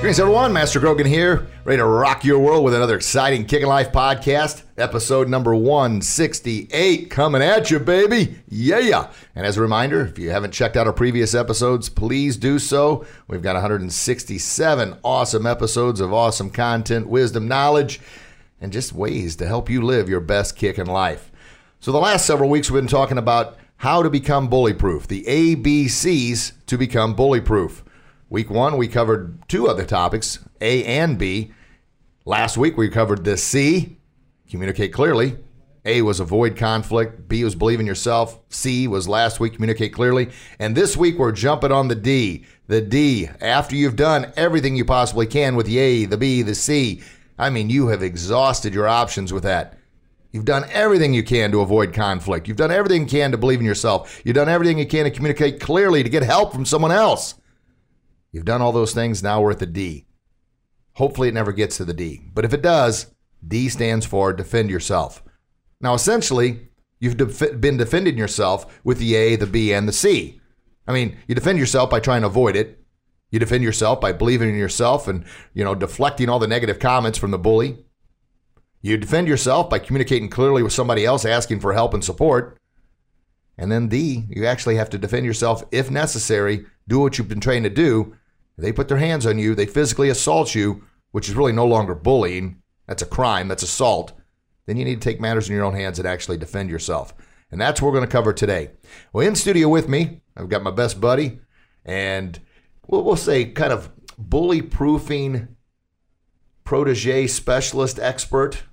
Greetings, everyone. Master Grogan here, ready to rock your world with another exciting Kickin' Life podcast, episode number 168, coming at you, baby. Yeah. yeah. And as a reminder, if you haven't checked out our previous episodes, please do so. We've got 167 awesome episodes of awesome content, wisdom, knowledge, and just ways to help you live your best kickin' life. So, the last several weeks, we've been talking about how to become bully proof, the ABCs to become bully proof. Week one, we covered two other topics, A and B. Last week, we covered the C, communicate clearly. A was avoid conflict. B was believe in yourself. C was last week, communicate clearly. And this week, we're jumping on the D. The D, after you've done everything you possibly can with the A, the B, the C. I mean, you have exhausted your options with that. You've done everything you can to avoid conflict. You've done everything you can to believe in yourself. You've done everything you can to communicate clearly, to get help from someone else. You've done all those things. Now we're at the D. Hopefully, it never gets to the D. But if it does, D stands for defend yourself. Now, essentially, you've def- been defending yourself with the A, the B, and the C. I mean, you defend yourself by trying to avoid it. You defend yourself by believing in yourself and, you know, deflecting all the negative comments from the bully. You defend yourself by communicating clearly with somebody else, asking for help and support. And then D, you actually have to defend yourself if necessary, do what you've been trained to do. They put their hands on you, they physically assault you, which is really no longer bullying. That's a crime, that's assault. Then you need to take matters in your own hands and actually defend yourself. And that's what we're going to cover today. Well, in studio with me, I've got my best buddy, and we'll, we'll say kind of bully proofing protege specialist expert.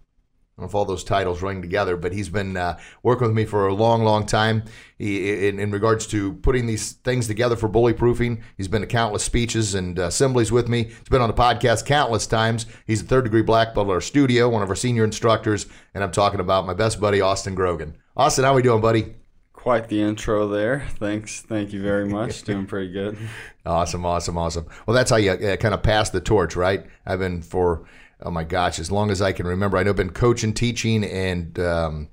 I don't know if all those titles ring together, but he's been uh, working with me for a long, long time he, in, in, regards to putting these things together for bully proofing. He's been to countless speeches and uh, assemblies with me. He's been on the podcast countless times. He's a third degree black belt at our studio, one of our senior instructors, and I'm talking about my best buddy, Austin Grogan. Austin, how we doing, buddy? Quite the intro there. Thanks. Thank you very much. Doing pretty good. Awesome, awesome, awesome. Well, that's how you uh, kind of pass the torch, right? I've been for oh my gosh, as long as I can remember. I know I've been coaching, teaching, and um,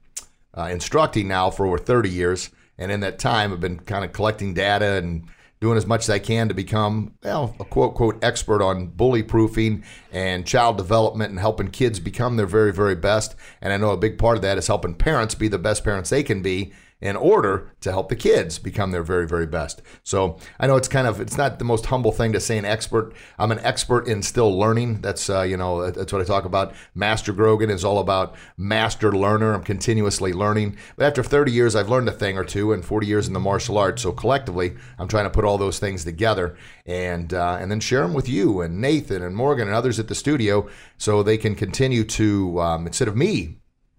uh, instructing now for over 30 years. And in that time, I've been kind of collecting data and doing as much as I can to become, well, a quote, quote, expert on bully proofing and child development and helping kids become their very, very best. And I know a big part of that is helping parents be the best parents they can be in order to help the kids become their very, very best. So I know it's kind of it's not the most humble thing to say an expert. I'm an expert in still learning. That's uh, you know that's what I talk about. Master Grogan is all about master learner. I'm continuously learning. But after 30 years, I've learned a thing or two, and 40 years in the martial arts. So collectively, I'm trying to put all those things together and uh, and then share them with you and Nathan and Morgan and others at the studio, so they can continue to um, instead of me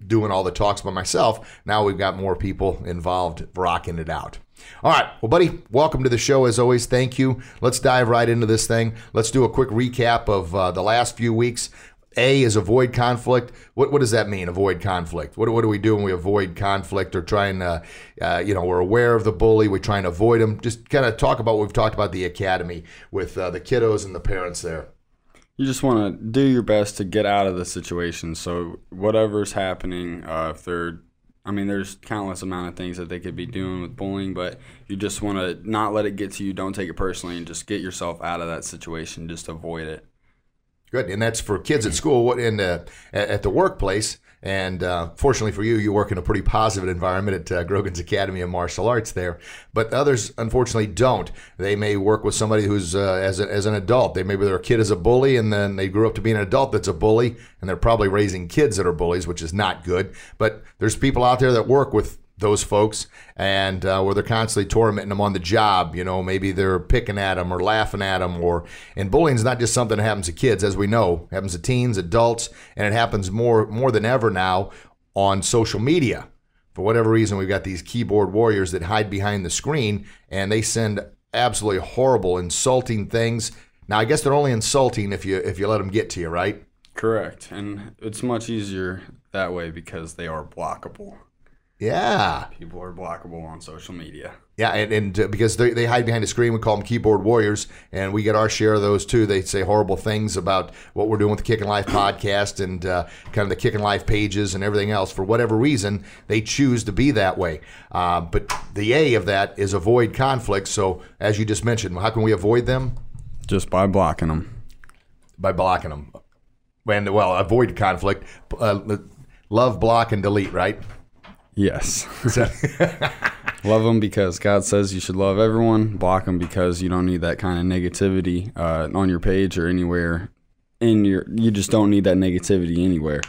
doing all the talks by myself. Now we've got more people involved rocking it out. All right. Well, buddy, welcome to the show as always. Thank you. Let's dive right into this thing. Let's do a quick recap of uh, the last few weeks. A is avoid conflict. What what does that mean? Avoid conflict. What, what do we do when we avoid conflict or trying to, uh, you know, we're aware of the bully, we're trying to avoid him. Just kind of talk about what we've talked about the academy with uh, the kiddos and the parents there you just want to do your best to get out of the situation. So whatever's happening, uh, if they're, I mean, there's countless amount of things that they could be doing with bullying, but you just want to not let it get to you. Don't take it personally, and just get yourself out of that situation. Just avoid it. Good, and that's for kids at school. What in the, at the workplace, and uh, fortunately for you, you work in a pretty positive environment at uh, Grogan's Academy of Martial Arts there. But others, unfortunately, don't. They may work with somebody who's uh, as, a, as an adult. They maybe their kid is a bully, and then they grew up to be an adult that's a bully, and they're probably raising kids that are bullies, which is not good. But there's people out there that work with those folks and uh, where they're constantly tormenting them on the job you know maybe they're picking at them or laughing at them or and bullying is not just something that happens to kids as we know it happens to teens adults and it happens more more than ever now on social media for whatever reason we've got these keyboard warriors that hide behind the screen and they send absolutely horrible, insulting things. Now, I guess they're only insulting if you if you let them get to you, right? Correct. And it's much easier that way because they are blockable. Yeah, People are blockable on social media. yeah, and, and uh, because they, they hide behind a screen, we call them keyboard warriors, and we get our share of those too. They say horrible things about what we're doing with the Kickin' Life podcast and uh, kind of the Kickin' Life pages and everything else. For whatever reason, they choose to be that way. Uh, but the A of that is avoid conflict. So, as you just mentioned, how can we avoid them? Just by blocking them. by blocking them. And well, avoid conflict. Uh, love, block, and delete. Right? Yes. Love them because God says you should love everyone. Block them because you don't need that kind of negativity uh, on your page or anywhere. In your, you just don't need that negativity anywhere.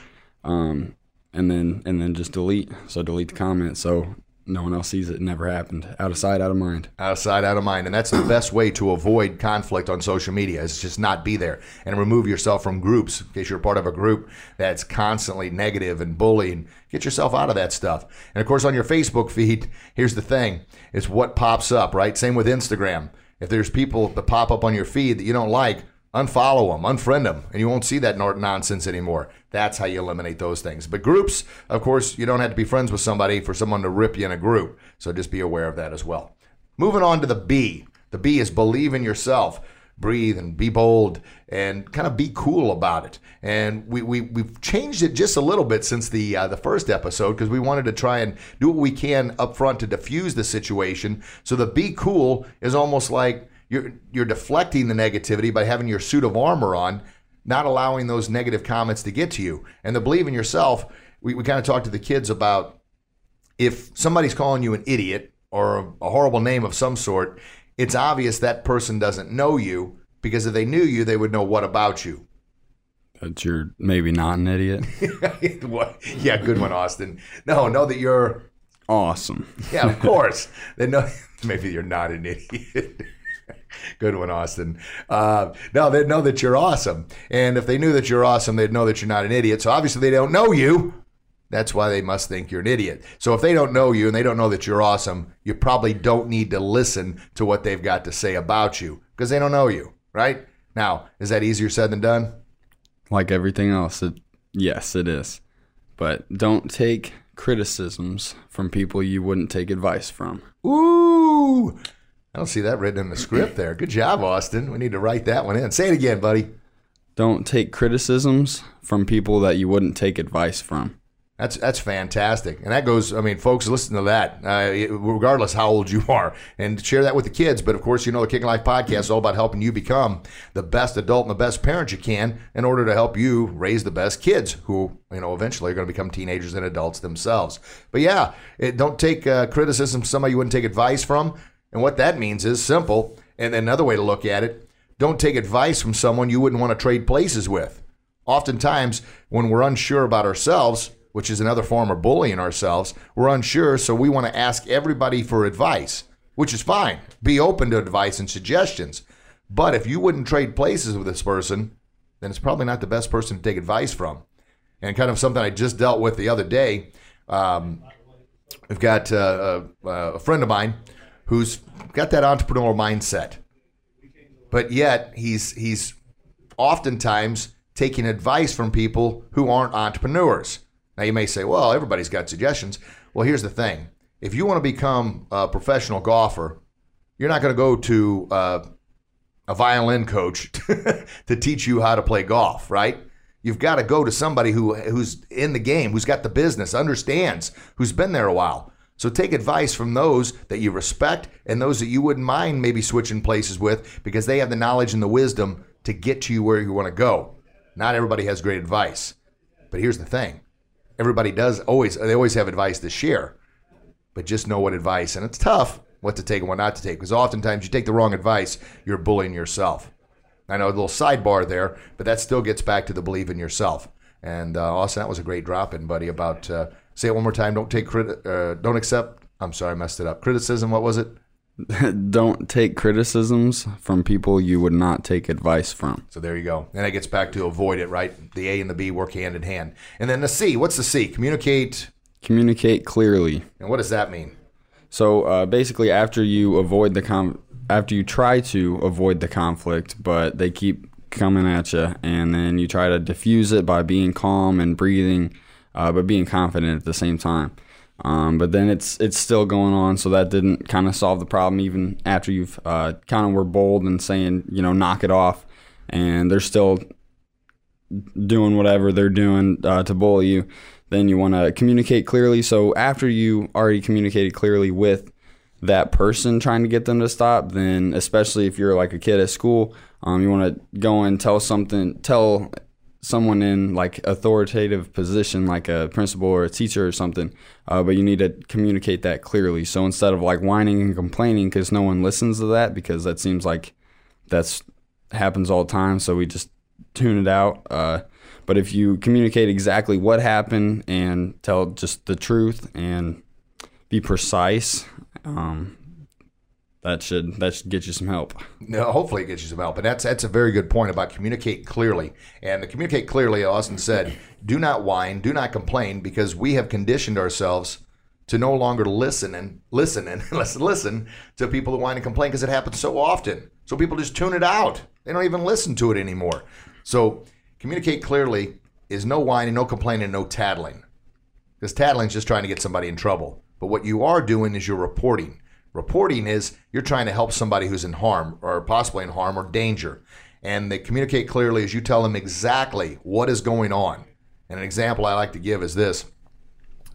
Um, and then and then just delete. So delete the comment so no one else sees it. it. Never happened. Out of sight, out of mind. out of sight, out of mind, and that's the best way to avoid conflict on social media. Is just not be there and remove yourself from groups. In case you're part of a group that's constantly negative and bullying, get yourself out of that stuff. And of course, on your Facebook feed, here's the thing: it's what pops up, right? Same with Instagram. If there's people that pop up on your feed that you don't like, unfollow them, unfriend them, and you won't see that nonsense anymore. That's how you eliminate those things. But groups, of course, you don't have to be friends with somebody for someone to rip you in a group. So just be aware of that as well. Moving on to the B. The B is believe in yourself. Breathe and be bold and kind of be cool about it. And we, we, we've changed it just a little bit since the uh, the first episode because we wanted to try and do what we can up front to diffuse the situation. So the be cool is almost like you're you're deflecting the negativity by having your suit of armor on, not allowing those negative comments to get to you. And the believe in yourself, we, we kind of talked to the kids about if somebody's calling you an idiot or a, a horrible name of some sort, it's obvious that person doesn't know you because if they knew you, they would know what about you. That you're maybe not an idiot. Yeah, good one, Austin. No, know that you're. awesome. Yeah, of course. they know maybe you're not an idiot. Good one, Austin. Uh, no, they know that you're awesome. And if they knew that you're awesome, they'd know that you're not an idiot. So obviously they don't know you. That's why they must think you're an idiot. So if they don't know you and they don't know that you're awesome, you probably don't need to listen to what they've got to say about you because they don't know you, right? Now, is that easier said than done? like everything else, it, yes, it is. But don't take criticisms from people you wouldn't take advice from. Ooh. I don't see that written in the script there. Good job, Austin. We need to write that one in. Say it again, buddy. Don't take criticisms from people that you wouldn't take advice from. That's that's fantastic, and that goes. I mean, folks, listen to that. Uh, regardless how old you are, and share that with the kids. But of course, you know the Kickin' Life podcast is all about helping you become the best adult and the best parent you can, in order to help you raise the best kids, who you know eventually are going to become teenagers and adults themselves. But yeah, it, don't take uh, criticism from somebody you wouldn't take advice from. And what that means is simple. And another way to look at it: don't take advice from someone you wouldn't want to trade places with. Oftentimes, when we're unsure about ourselves which is another form of bullying ourselves. We're unsure, so we want to ask everybody for advice, which is fine. Be open to advice and suggestions. But if you wouldn't trade places with this person, then it's probably not the best person to take advice from. And kind of something I just dealt with the other day. Um, I've got uh, a, a friend of mine who's got that entrepreneurial mindset, but yet he's he's oftentimes taking advice from people who aren't entrepreneurs. Now, you may say, well, everybody's got suggestions. Well, here's the thing if you want to become a professional golfer, you're not going to go to uh, a violin coach to teach you how to play golf, right? You've got to go to somebody who who's in the game, who's got the business, understands, who's been there a while. So take advice from those that you respect and those that you wouldn't mind maybe switching places with because they have the knowledge and the wisdom to get to you where you want to go. Not everybody has great advice. But here's the thing everybody does always they always have advice to share but just know what advice and it's tough what to take and what not to take because oftentimes you take the wrong advice you're bullying yourself i know a little sidebar there but that still gets back to the believe in yourself and uh, austin that was a great drop in buddy about uh, say it one more time. Don't take credit uh, don't accept. I'm sorry i messed it up. Criticism what was it? Don't take criticisms from people you would not take advice from. so there you go. And it gets back to avoid it right? The a and the b work hand in hand. And then the c what's the c? Communicate. Communicate clearly. and what does that mean? So uh, basically, after you avoid the com- after you try to avoid the conflict, but they keep coming at you, and then you try to diffuse it by being calm and breathing, uh, but being confident at the same time. Um, but then it's it's still going on, so that didn't kind of solve the problem. Even after you've uh, kind of were bold and saying, you know, knock it off, and they're still doing whatever they're doing uh, to bully you. Then you want to communicate clearly. So after you already communicated clearly with that person trying to get them to stop, then especially if you're like a kid at school, um, you want to go and tell something, tell someone in like authoritative position like a principal or a teacher or something uh, but you need to communicate that clearly. So instead of like whining and complaining because no one listens to that because that seems like that's happens all the time so we just tune it out uh, but if you communicate exactly what happened and tell just the truth and be precise um, that should that should get you some help. No, hopefully it gets you some help. And that's that's a very good point about communicate clearly. And to communicate clearly, Austin said, do not whine, do not complain, because we have conditioned ourselves to no longer listen and listen and listen listen to people who whine and complain because it happens so often. So people just tune it out. They don't even listen to it anymore. So communicate clearly is no whining, no complaining, no tattling. Because tattling is just trying to get somebody in trouble. But what you are doing is you're reporting. Reporting is you're trying to help somebody who's in harm or possibly in harm or danger. And they communicate clearly as you tell them exactly what is going on. And an example I like to give is this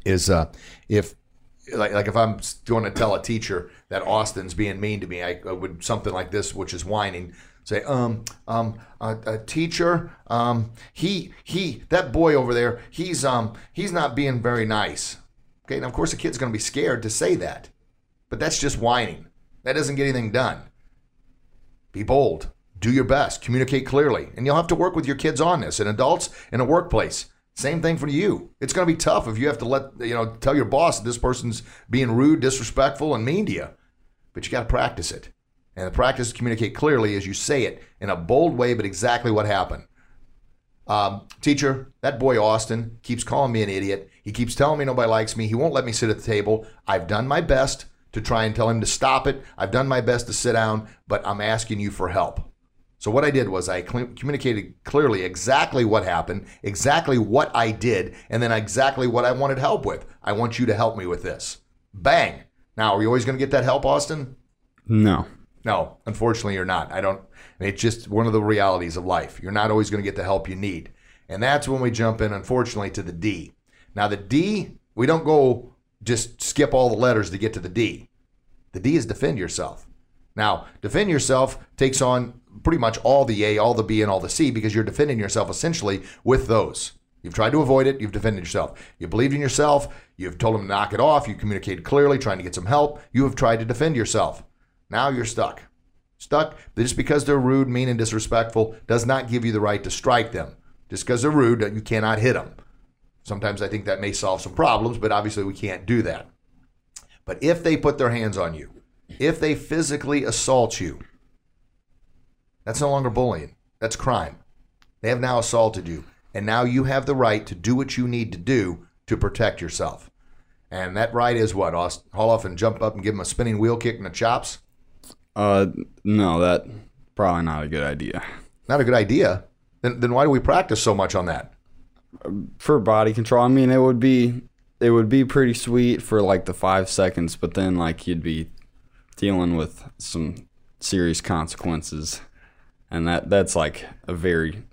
is uh, if like, like if I'm going to tell a teacher that Austin's being mean to me, I, I would something like this, which is whining. Say, um, um, a, a teacher, um, he, he, that boy over there, he's, um, he's not being very nice. Okay, and of course the kid's going to be scared to say that. But that's just whining. That doesn't get anything done. Be bold. Do your best. Communicate clearly. And you'll have to work with your kids on this and adults in a workplace. Same thing for you. It's going to be tough if you have to let, you know, tell your boss that this person's being rude, disrespectful, and mean to you. But you got to practice it. And the practice to communicate clearly as you say it in a bold way, but exactly what happened. Um, teacher, that boy Austin keeps calling me an idiot. He keeps telling me nobody likes me. He won't let me sit at the table. I've done my best to try and tell him to stop it. I've done my best to sit down, but I'm asking you for help. So what I did was I cl- communicated clearly exactly what happened, exactly what I did, and then exactly what I wanted help with. I want you to help me with this. Bang. Now, are you always going to get that help, Austin? No. No, unfortunately, you're not. I don't. It's just one of the realities of life. You're not always going to get the help you need. And that's when we jump in, unfortunately, to the D. Now, the D, we don't go just skip all the letters to get to the D. The D is defend yourself. Now, defend yourself takes on pretty much all the A, all the B, and all the C because you're defending yourself essentially with those. You've tried to avoid it, you've defended yourself. You believed in yourself, you've told them to knock it off, you communicated clearly, trying to get some help, you have tried to defend yourself. Now you're stuck. Stuck just because they're rude, mean, and disrespectful does not give you the right to strike them. Just because they're rude, you cannot hit them. Sometimes I think that may solve some problems, but obviously we can't do that. But if they put their hands on you, if they physically assault you, that's no longer bullying. That's crime. They have now assaulted you. And now you have the right to do what you need to do to protect yourself. And that right is what? Haul off and jump up and give them a spinning wheel kick in the chops? Uh, no, that probably not a good idea. Not a good idea. Then, then why do we practice so much on that? For body control, I mean, it would be it would be pretty sweet for like the five seconds, but then like you'd be dealing with some serious consequences, and that that's like a very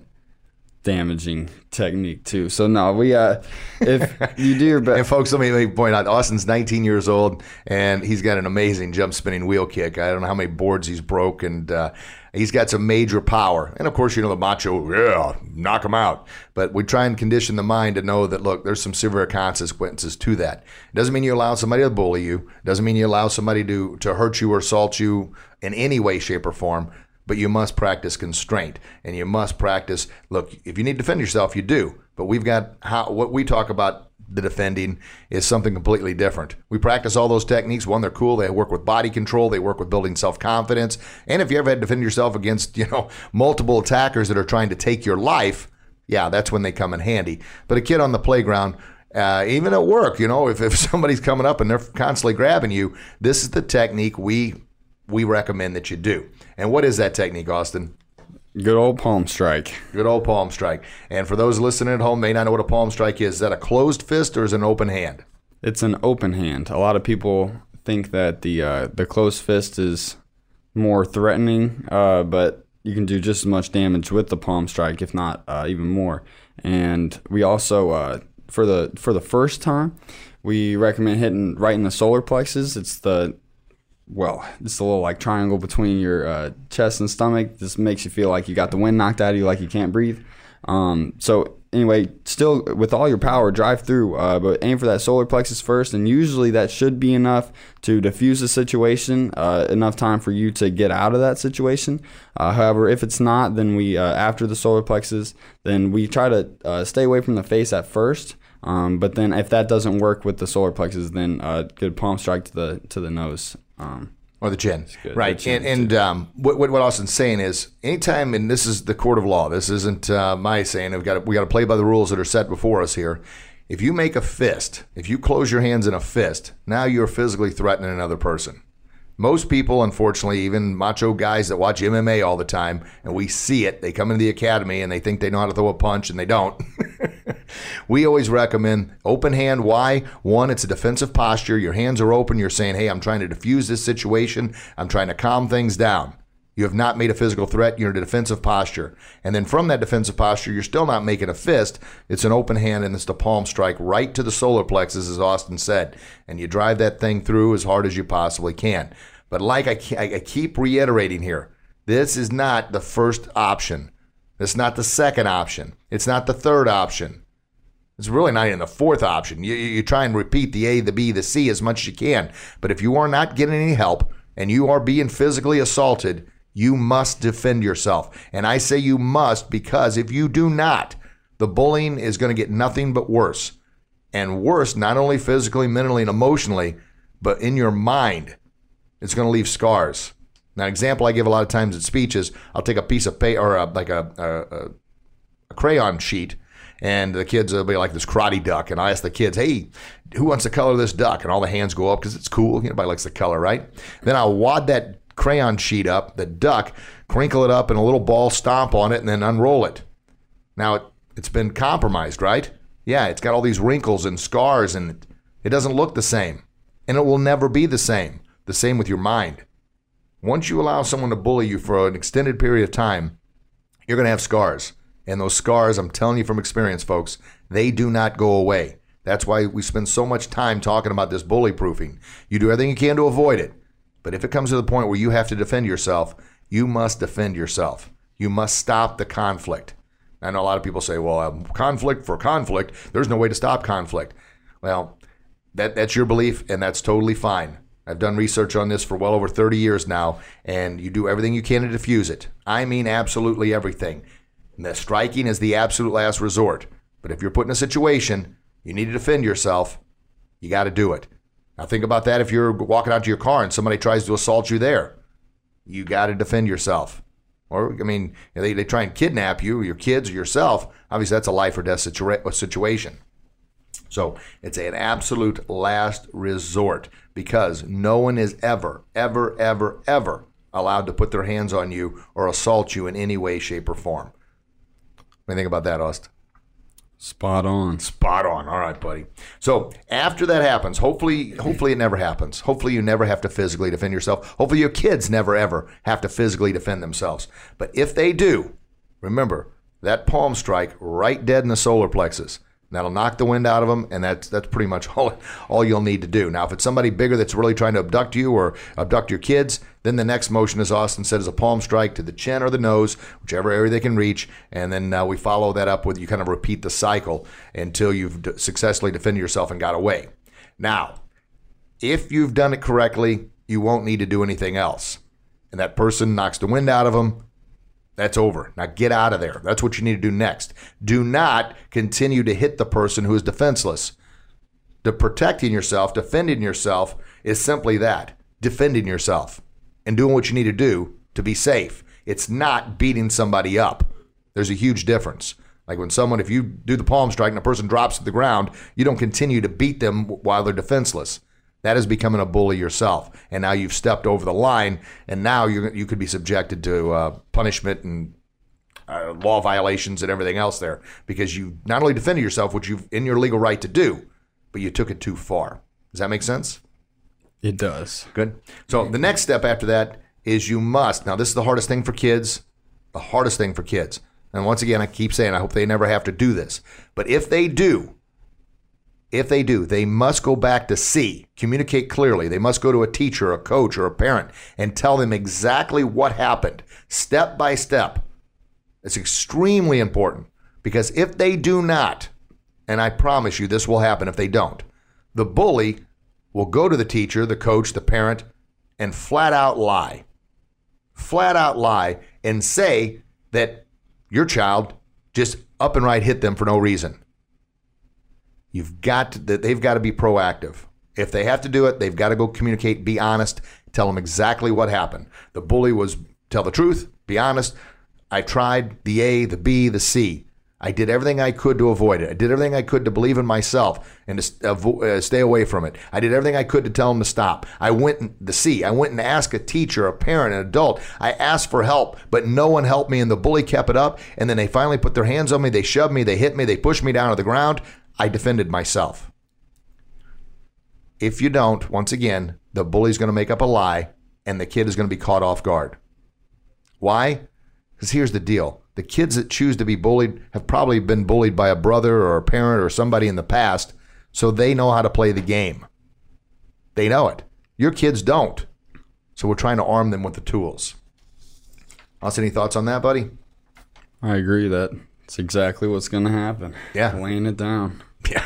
damaging technique too. So no, we uh, if you do your best. and folks, let me, let me point out, Austin's 19 years old, and he's got an amazing jump spinning wheel kick. I don't know how many boards he's broke, and uh, he's got some major power. And of course, you know the macho, yeah, knock him out. But we try and condition the mind to know that look, there's some severe consequences to that. It doesn't mean you allow somebody to bully you. It doesn't mean you allow somebody to to hurt you or assault you in any way, shape, or form but you must practice constraint and you must practice look if you need to defend yourself you do but we've got how what we talk about the defending is something completely different. We practice all those techniques. One, they're cool. They work with body control. They work with building self confidence. And if you ever had to defend yourself against, you know, multiple attackers that are trying to take your life, yeah, that's when they come in handy. But a kid on the playground, uh, even at work, you know, if, if somebody's coming up and they're constantly grabbing you, this is the technique we we recommend that you do. And what is that technique, Austin? Good old palm strike. Good old palm strike. And for those listening at home, may not know what a palm strike is. Is that a closed fist or is it an open hand? It's an open hand. A lot of people think that the uh, the closed fist is more threatening, uh, but you can do just as much damage with the palm strike, if not uh, even more. And we also uh, for the for the first time, we recommend hitting right in the solar plexus. It's the well, it's a little like triangle between your uh, chest and stomach. This makes you feel like you got the wind knocked out of you, like you can't breathe. Um, so anyway, still with all your power, drive through, uh, but aim for that solar plexus first, and usually that should be enough to diffuse the situation, uh, enough time for you to get out of that situation. Uh, however, if it's not, then we uh, after the solar plexus, then we try to uh, stay away from the face at first. Um, but then if that doesn't work with the solar plexus, then uh, good palm strike to the to the nose. Um, or the chin, right? The chin, and and um, what, what what Austin's saying is, anytime, and this is the court of law. This isn't uh, my saying. We've got to, we got to play by the rules that are set before us here. If you make a fist, if you close your hands in a fist, now you're physically threatening another person. Most people, unfortunately, even macho guys that watch MMA all the time, and we see it, they come into the academy and they think they know how to throw a punch and they don't. we always recommend open hand. Why? One, it's a defensive posture. Your hands are open. You're saying, hey, I'm trying to diffuse this situation, I'm trying to calm things down. You have not made a physical threat. You're in a defensive posture. And then from that defensive posture, you're still not making a fist. It's an open hand and it's the palm strike right to the solar plexus, as Austin said. And you drive that thing through as hard as you possibly can. But like I, I keep reiterating here, this is not the first option. It's not the second option. It's not the third option. It's really not even the fourth option. You, you try and repeat the A, the B, the C as much as you can. But if you are not getting any help and you are being physically assaulted, you must defend yourself. And I say you must because if you do not, the bullying is going to get nothing but worse. And worse, not only physically, mentally, and emotionally, but in your mind. It's going to leave scars. Now, example I give a lot of times at speeches, I'll take a piece of paper or a, like a, a, a crayon sheet, and the kids will be like this karate duck, and I ask the kids, "Hey, who wants to color this duck?" And all the hands go up because it's cool. Everybody likes the color, right? Then I'll wad that crayon sheet up, the duck, crinkle it up in a little ball, stomp on it, and then unroll it. Now it, it's been compromised, right? Yeah, it's got all these wrinkles and scars, and it doesn't look the same, and it will never be the same. The same with your mind. Once you allow someone to bully you for an extended period of time, you're going to have scars. And those scars, I'm telling you from experience, folks, they do not go away. That's why we spend so much time talking about this bully proofing. You do everything you can to avoid it. But if it comes to the point where you have to defend yourself, you must defend yourself. You must stop the conflict. I know a lot of people say, well, conflict for conflict, there's no way to stop conflict. Well, that, that's your belief, and that's totally fine. I've done research on this for well over 30 years now, and you do everything you can to diffuse it. I mean, absolutely everything. And striking is the absolute last resort. But if you're put in a situation, you need to defend yourself, you got to do it. Now, think about that if you're walking out to your car and somebody tries to assault you there. You got to defend yourself. Or, I mean, they, they try and kidnap you, your kids, or yourself. Obviously, that's a life or death situa- situation. So it's an absolute last resort because no one is ever, ever, ever, ever allowed to put their hands on you or assault you in any way, shape, or form. What do you think about that, Austin? Spot on. Spot on. All right, buddy. So after that happens, hopefully, hopefully it never happens. Hopefully you never have to physically defend yourself. Hopefully your kids never ever have to physically defend themselves. But if they do, remember that palm strike right dead in the solar plexus. That'll knock the wind out of them, and that's that's pretty much all all you'll need to do. Now, if it's somebody bigger that's really trying to abduct you or abduct your kids, then the next motion, as Austin said, is a palm strike to the chin or the nose, whichever area they can reach, and then uh, we follow that up with you kind of repeat the cycle until you've d- successfully defended yourself and got away. Now, if you've done it correctly, you won't need to do anything else, and that person knocks the wind out of them. That's over. Now get out of there. That's what you need to do next. Do not continue to hit the person who is defenseless. The protecting yourself, defending yourself is simply that defending yourself and doing what you need to do to be safe. It's not beating somebody up. There's a huge difference. Like when someone, if you do the palm strike and a person drops to the ground, you don't continue to beat them while they're defenseless. That is becoming a bully yourself, and now you've stepped over the line, and now you you could be subjected to uh, punishment and uh, law violations and everything else there because you not only defended yourself, which you've in your legal right to do, but you took it too far. Does that make sense? It does. Good. So the next step after that is you must. Now this is the hardest thing for kids. The hardest thing for kids. And once again, I keep saying I hope they never have to do this. But if they do, if they do, they must go back to C, communicate clearly. They must go to a teacher, a coach, or a parent and tell them exactly what happened, step by step. It's extremely important because if they do not, and I promise you this will happen if they don't, the bully will go to the teacher, the coach, the parent, and flat out lie. Flat out lie and say that your child just up and right hit them for no reason. You've got to, they've got to be proactive. If they have to do it, they've got to go communicate, be honest, tell them exactly what happened. The bully was tell the truth, be honest. I tried the A, the B, the C. I did everything I could to avoid it. I did everything I could to believe in myself and to avo- uh, stay away from it. I did everything I could to tell them to stop. I went and, the C. I went and asked a teacher, a parent, an adult. I asked for help, but no one helped me, and the bully kept it up. And then they finally put their hands on me. They shoved me. They hit me. They pushed me down to the ground. I defended myself. If you don't, once again, the bully's going to make up a lie, and the kid is going to be caught off guard. Why? Because here's the deal the kids that choose to be bullied have probably been bullied by a brother or a parent or somebody in the past, so they know how to play the game. They know it. Your kids don't. So we're trying to arm them with the tools. Austin, any thoughts on that, buddy? I agree that it's exactly what's going to happen. Yeah. Laying it down. Yeah,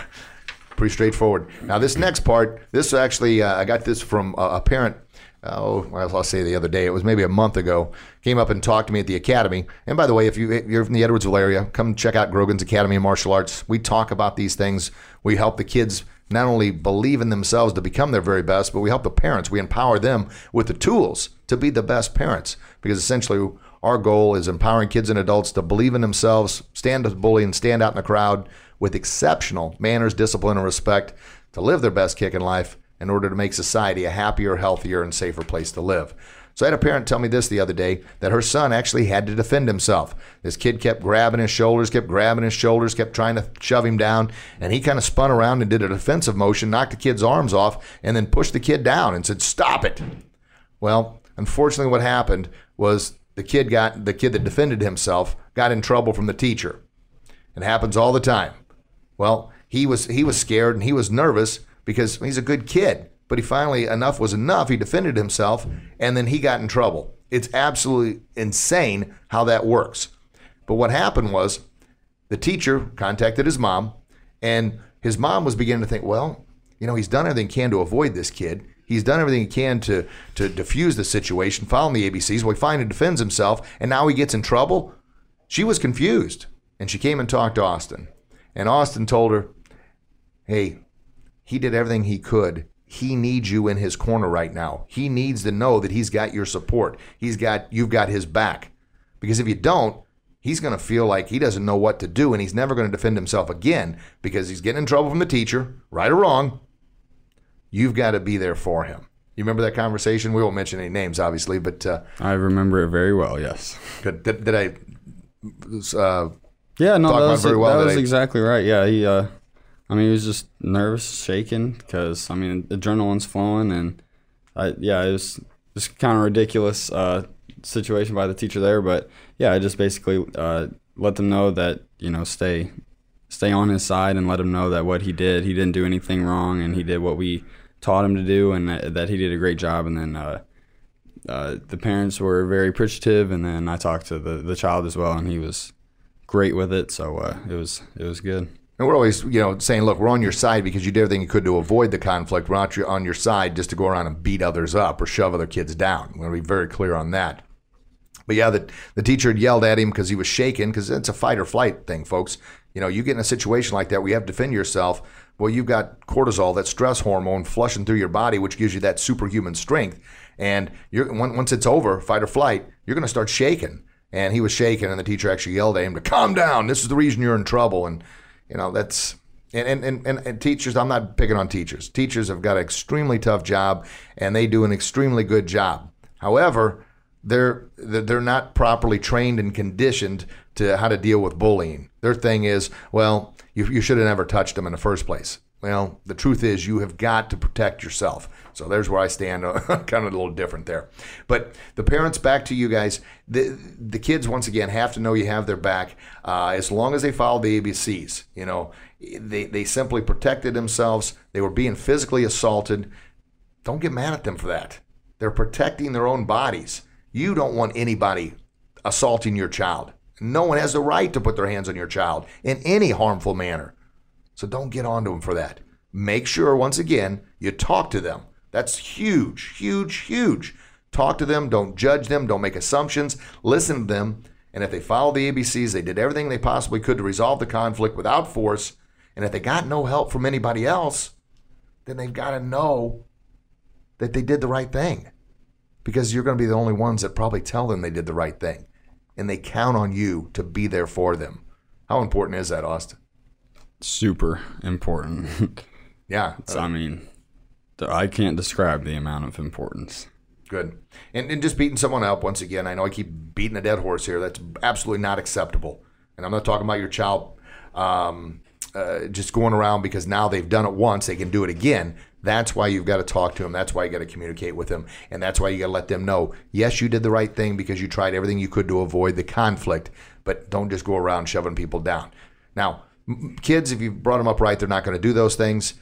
pretty straightforward. Now, this next part, this actually, uh, I got this from a, parent. Oh, well, I'll say the other day. It was maybe a month ago. Came up and talked to me at the academy. And by the way, if you, you're from the Edwardsville area, come check out Grogan's Academy of Martial Arts. We talk about these things. We help the kids not only believe in themselves to become their very best, but we help the parents. We empower them with the tools to be the best parents. Because essentially, our goal is empowering kids and adults to believe in themselves, stand as bully, and stand out in the crowd with exceptional manners, discipline, and respect to live their best kickin' life in order to make society a happier, healthier, and safer place to live. So I had a parent tell me this the other day that her son actually had to defend himself. This kid kept grabbing his shoulders, kept grabbing his shoulders, kept trying to shove him down, and he kind of spun around and did a defensive motion, knocked the kid's arms off, and then pushed the kid down and said, "Stop it." Well, unfortunately what happened was the kid got the kid that defended himself got in trouble from the teacher. It happens all the time. Well, he was he was scared and he was nervous because he's a good kid. But he finally enough was enough. He defended himself and then he got in trouble. It's absolutely insane how that works. But what happened was the teacher contacted his mom and his mom was beginning to think, well, you know, he's done everything he can to avoid this kid. He's done everything he can to to diffuse the situation, following the ABCs. Well, he finally defends himself, and now he gets in trouble. She was confused, and she came and talked to Austin. And Austin told her, hey, he did everything he could. He needs you in his corner right now. He needs to know that he's got your support. He's got you've got his back. Because if you don't, he's going to feel like he doesn't know what to do and he's never going to defend himself again because he's getting in trouble from the teacher, right or wrong. You've got to be there for him. You remember that conversation? We won't mention any names, obviously, but uh, I remember it very well. Yes. did, did, did I? Uh, Yeah, no, that was, well that that was exactly right. Yeah, he. Uh, I mean, he was just nervous, shaking because I mean, adrenaline's flowing, and I, yeah, it was just kind of ridiculous uh, situation by the teacher there. But yeah, I just basically uh, let them know that you know stay, stay on his side, and let him know that what he did, he didn't do anything wrong, and he did what we taught him to do, and that, that he did a great job. And then uh, uh, the parents were very appreciative, and then I talked to the the child as well, and he was great with it. So uh, it was it was good. and we're always, you know, saying, look, we're on your side because you did everything you could to avoid the conflict. We're not on your side just to go around and beat others up or shove other kids down. We're going to be very clear on that. But yeah, the, the teacher had yelled at him because he was shaking because it's a fight or flight thing, folks. You know, you get in a situation like that where you have to defend yourself. Well, you've got cortisol, that stress hormone, flushing through your body, which gives you that superhuman strength. And you're, once it's over, fight or flight, you're going to start shaking. And he was shaking, and the teacher actually yelled at him to calm down. This is the reason you're in trouble. And you know that's And, and, and, and, teachers, I'm not picking on teachers. Teachers have got an extremely tough job and they do an extremely good job. However, they're they're not properly trained and conditioned to how to deal with bullying. Their thing is, well, you, you should have never touched them in the first place. Well, the truth is, you have got to protect yourself. So there's where I stand, kind of a little different there. But the parents, back to you guys. The the kids, once again, have to know you have their back uh, as long as they follow the ABCs. You know, they they simply protected themselves. They were being physically assaulted. Don't get mad at them for that. They're protecting their own bodies. You don't want anybody assaulting your child. No one has the right to put their hands on your child in any harmful manner. So don't get onto them for that. Make sure, once again, you talk to them. That's huge, huge, huge. Talk to them. Don't judge them. Don't make assumptions. Listen to them. And if they follow the ABCs, they did everything they possibly could to resolve the conflict without force. And if they got no help from anybody else, then they've got to know that they did the right thing because you're going to be the only ones that probably tell them they did the right thing. And they count on you to be there for them. How important is that, Austin? Super important. Yeah. So, I mean, I can't describe the amount of importance. Good. And, and just beating someone up, once again, I know I keep beating a dead horse here. That's absolutely not acceptable. And I'm not talking about your child um, uh, just going around because now they've done it once, they can do it again. That's why you've got to talk to them. That's why you got to communicate with them. And that's why you got to let them know yes, you did the right thing because you tried everything you could to avoid the conflict, but don't just go around shoving people down. Now, kids, if you brought them up right, they're not going to do those things.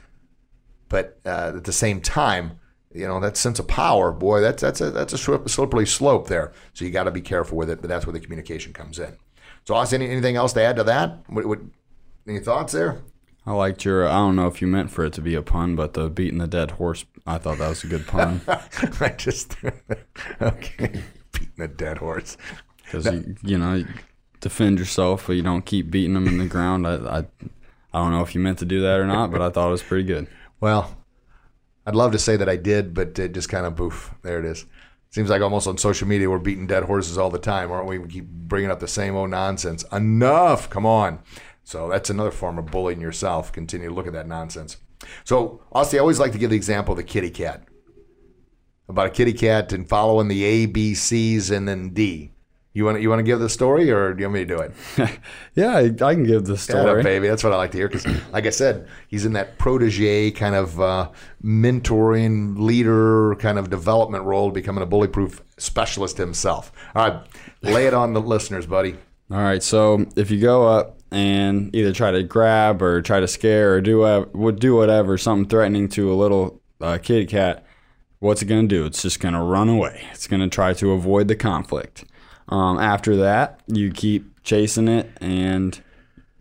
But uh, at the same time, you know that sense of power, boy, that's that's a that's a slippery slope there. So you got to be careful with it. But that's where the communication comes in. So, Austin, anything else to add to that? What, what, any thoughts there? I liked your. I don't know if you meant for it to be a pun, but the beating the dead horse. I thought that was a good pun I just okay, beating a dead horse. because you, you know, you defend yourself, but you don't keep beating them in the ground. I, I, I don't know if you meant to do that or not, but I thought it was pretty good. Well, I'd love to say that I did, but it just kind of poof. There it is. Seems like almost on social media we're beating dead horses all the time, aren't we? We keep bringing up the same old nonsense. Enough, come on. So that's another form of bullying yourself. Continue to look at that nonsense. So, Austin, I always like to give the example of the kitty cat. About a kitty cat and following the A, B, C's, and then D. You want you want to give the story, or do you want me to do it? Yeah, I, I can give the Yeah, story. baby. That's what I like to hear. Because, like I said, he's in that protege kind of uh, mentoring, leader kind of development role, becoming a bully-proof specialist himself. All right, lay it on the listeners, buddy. All right, so if you go up and either try to grab or try to scare or do wha- would do whatever, something threatening to a little uh, kitty cat, what's it gonna do? It's just gonna run away. It's gonna try to avoid the conflict. Um, after that, you keep chasing it and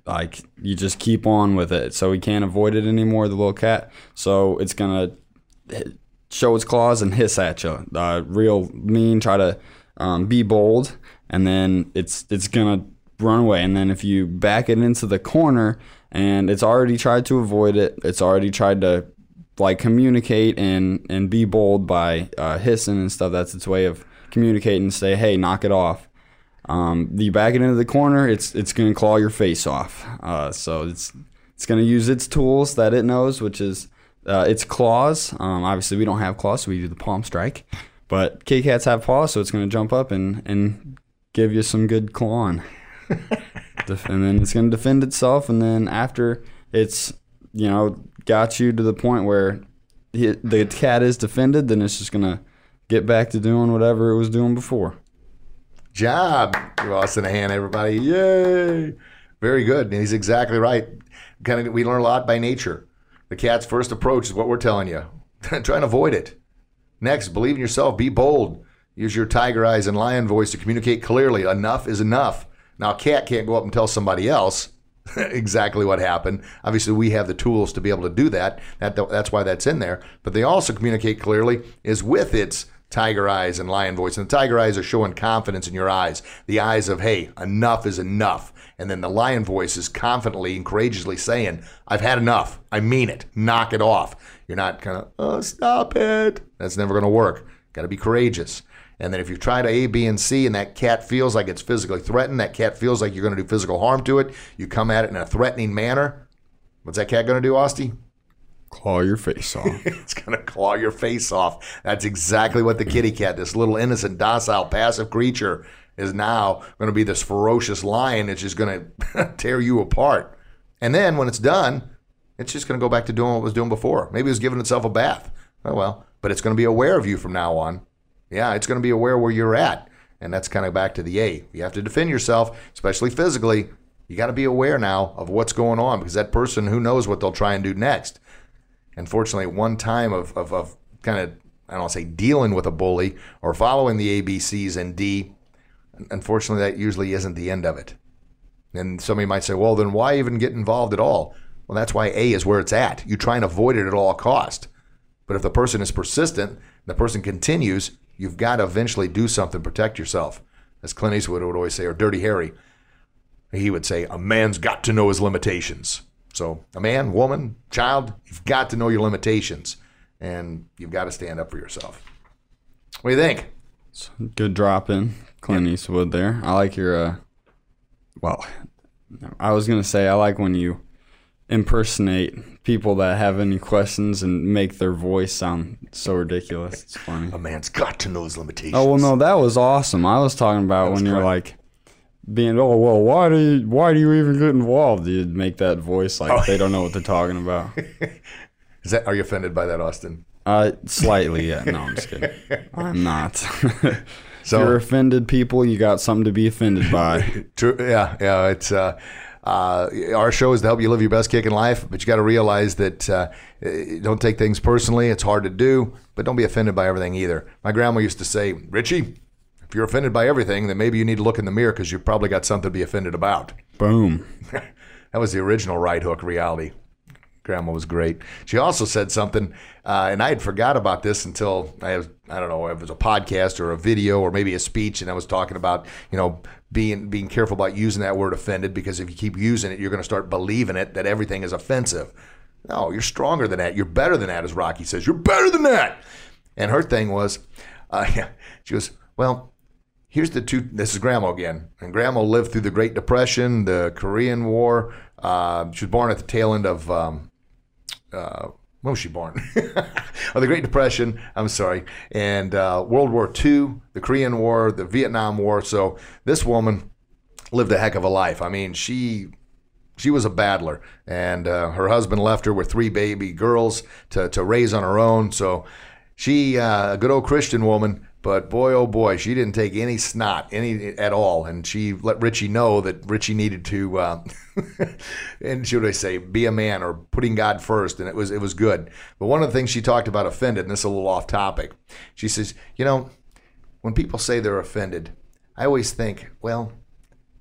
like you just keep on with it. So he can't avoid it anymore, the little cat. So it's gonna show its claws and hiss at you. Uh, real mean, try to um, be bold, and then it's it's gonna run away. And then if you back it into the corner and it's already tried to avoid it, it's already tried to like communicate and and be bold by uh, hissing and stuff. That's its way of communicating. and Say, hey, knock it off. Um, you back it into the corner, it's it's gonna claw your face off. Uh, so it's it's gonna use its tools that it knows, which is uh, its claws. Um, obviously, we don't have claws, so we do the palm strike. But K cats have paws, so it's gonna jump up and and give you some good clawing. Def- and then it's gonna defend itself, and then after it's you know got you to the point where the the cat is defended, then it's just gonna get back to doing whatever it was doing before. Job. Give Austin a hand, everybody. Yay. Very good. And he's exactly right. Kind of, we learn a lot by nature. The cat's first approach is what we're telling you. Try and avoid it. Next, believe in yourself. Be bold. Use your tiger eyes and lion voice to communicate clearly. Enough is enough. Now, a cat can't go up and tell somebody else exactly what happened. Obviously, we have the tools to be able to do that. that. That's why that's in there. But they also communicate clearly is with its tiger eyes and lion voice. And the tiger eyes are showing confidence in your eyes. The eyes of, hey, enough is enough. And then the lion voice is confidently and courageously saying, I've had enough. I mean it. Knock it off. You're not kind of, oh, stop it. That's never going to work. Got to be courageous. And then if you try to A, B, and C, and that cat feels like it's physically threatened, that cat feels like you're going to do physical harm to it, you come at it in a threatening manner, What's that cat going to do, Austin? Claw your face off. it's going to claw your face off. That's exactly what the kitty cat, this little innocent, docile, passive creature, is now going to be this ferocious lion that's just going to tear you apart. And then when it's done, it's just going to go back to doing what it was doing before. Maybe it was giving itself a bath. Oh, well, but it's going to be aware of you from now on. Yeah, it's going to be aware where you're at. And that's kind of back to the A. You have to defend yourself, especially physically. You got to be aware now of what's going on because that person, who knows what they'll try and do next. Unfortunately, one time of, of, of kind of, I don't want to say dealing with a bully or following the ABCs and D, unfortunately, that usually isn't the end of it. And somebody might say, well, then why even get involved at all? Well, that's why A is where it's at. You try and avoid it at all cost. But if the person is persistent, the person continues, you've got to eventually do something, protect yourself. As Clint Eastwood would always say, or Dirty Harry, he would say, a man's got to know his limitations. So, a man, woman, child, you've got to know your limitations and you've got to stand up for yourself. What do you think? Good drop in, Clint Eastwood there. I like your, uh, well, I was going to say, I like when you impersonate people that have any questions and make their voice sound so ridiculous. It's funny. A man's got to know his limitations. Oh well, no, that was awesome. I was talking about was when you're like being, oh well, why do you why do you even get involved? You'd make that voice like Oh. they don't know what they're talking about. Is that, are you offended by that, Austin? Uh, slightly, yeah. No, I'm just kidding. I'm not. So- if you're offended, people, you got something to be offended by. True. Yeah, yeah. It's uh, uh, our show is to help you live your best kickin' life, but you got to realize that uh, eh, don't take things personally. It's hard to do, but don't be offended by everything either. My grandma used to say, Richie, if you're offended by everything, then maybe you need to look in the mirror because you've probably got something to be offended about. Boom. That was the original right hook reality. Grandma was great. She also said something, uh, and I had forgot about this until I was, I don't know, if it was a podcast or a video or maybe a speech, and I was talking about, you know, being being careful about using that word offended because if you keep using it, you're going to start believing it that everything is offensive. No, you're stronger than that. You're better than that, as Rocky says. You're better than that. And her thing was, uh, she goes, well, here's the two. This is Grandma again, and Grandma lived through the Great Depression, the Korean War. Uh, she was born at the tail end of. Um, uh, when was she born? oh, the Great Depression. I'm sorry, and uh, World War II, the Korean War, the Vietnam War. So this woman lived a heck of a life. I mean, she she was a battler, and uh, her husband left her with three baby girls to, to raise on her own. So she, uh, a good old Christian woman, but boy, oh boy, she didn't take any snot, any at all. And she let Richie know that Richie needed to, uh, and should I say, be a man or putting God first. And it was it was good. But one of the things she talked about offended, and this is a little off topic. She says, you know, when people say they're offended, I always think, well,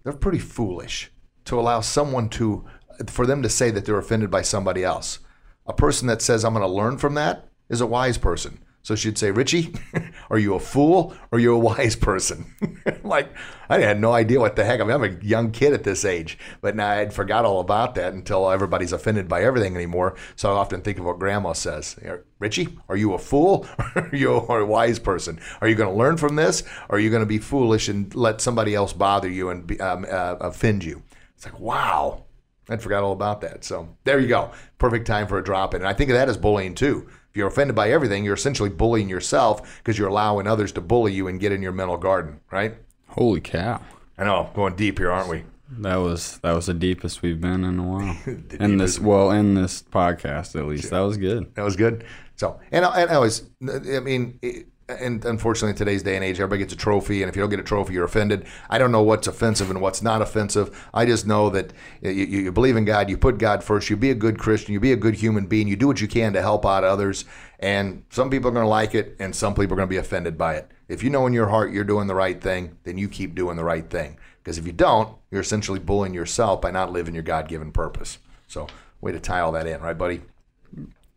they're pretty foolish to allow someone to for them to say that they're offended by somebody else. A person that says I'm going to learn from that is a wise person. So she'd say, Richie, are you a fool or are you a wise person? like, I had no idea what the heck. I mean, I'm a young kid at this age, but now I'd forgot all about that until everybody's offended by everything anymore. So I often think of what grandma says. Richie, are you a fool or are you a wise person? Are you going to learn from this or are you going to be foolish and let somebody else bother you and be, um, uh, offend you? It's like, wow. I'd forgot all about that. So there you go. Perfect time for a drop in. And I think of that as bullying too. If you're offended by everything, you're essentially bullying yourself because you're allowing others to bully you and get in your mental garden, right? Holy cow. I know, going deep here, aren't we? That was that was the deepest we've been in a while. In this well, in this podcast at least. That was good. That was good. So, and I, and I was, I mean, it, and unfortunately, in today's day and age, everybody gets a trophy, and if you don't get a trophy, you're offended. I don't know what's offensive and what's not offensive. I just know that you, you, you believe in God, you put God first, you be a good Christian, you be a good human being, you do what you can to help out others, and some people are going to like it, and some people are going to be offended by it. If you know in your heart you're doing the right thing, then you keep doing the right thing. Because if you don't, you're essentially bullying yourself by not living your God given purpose. So, way to tie all that in, right, buddy?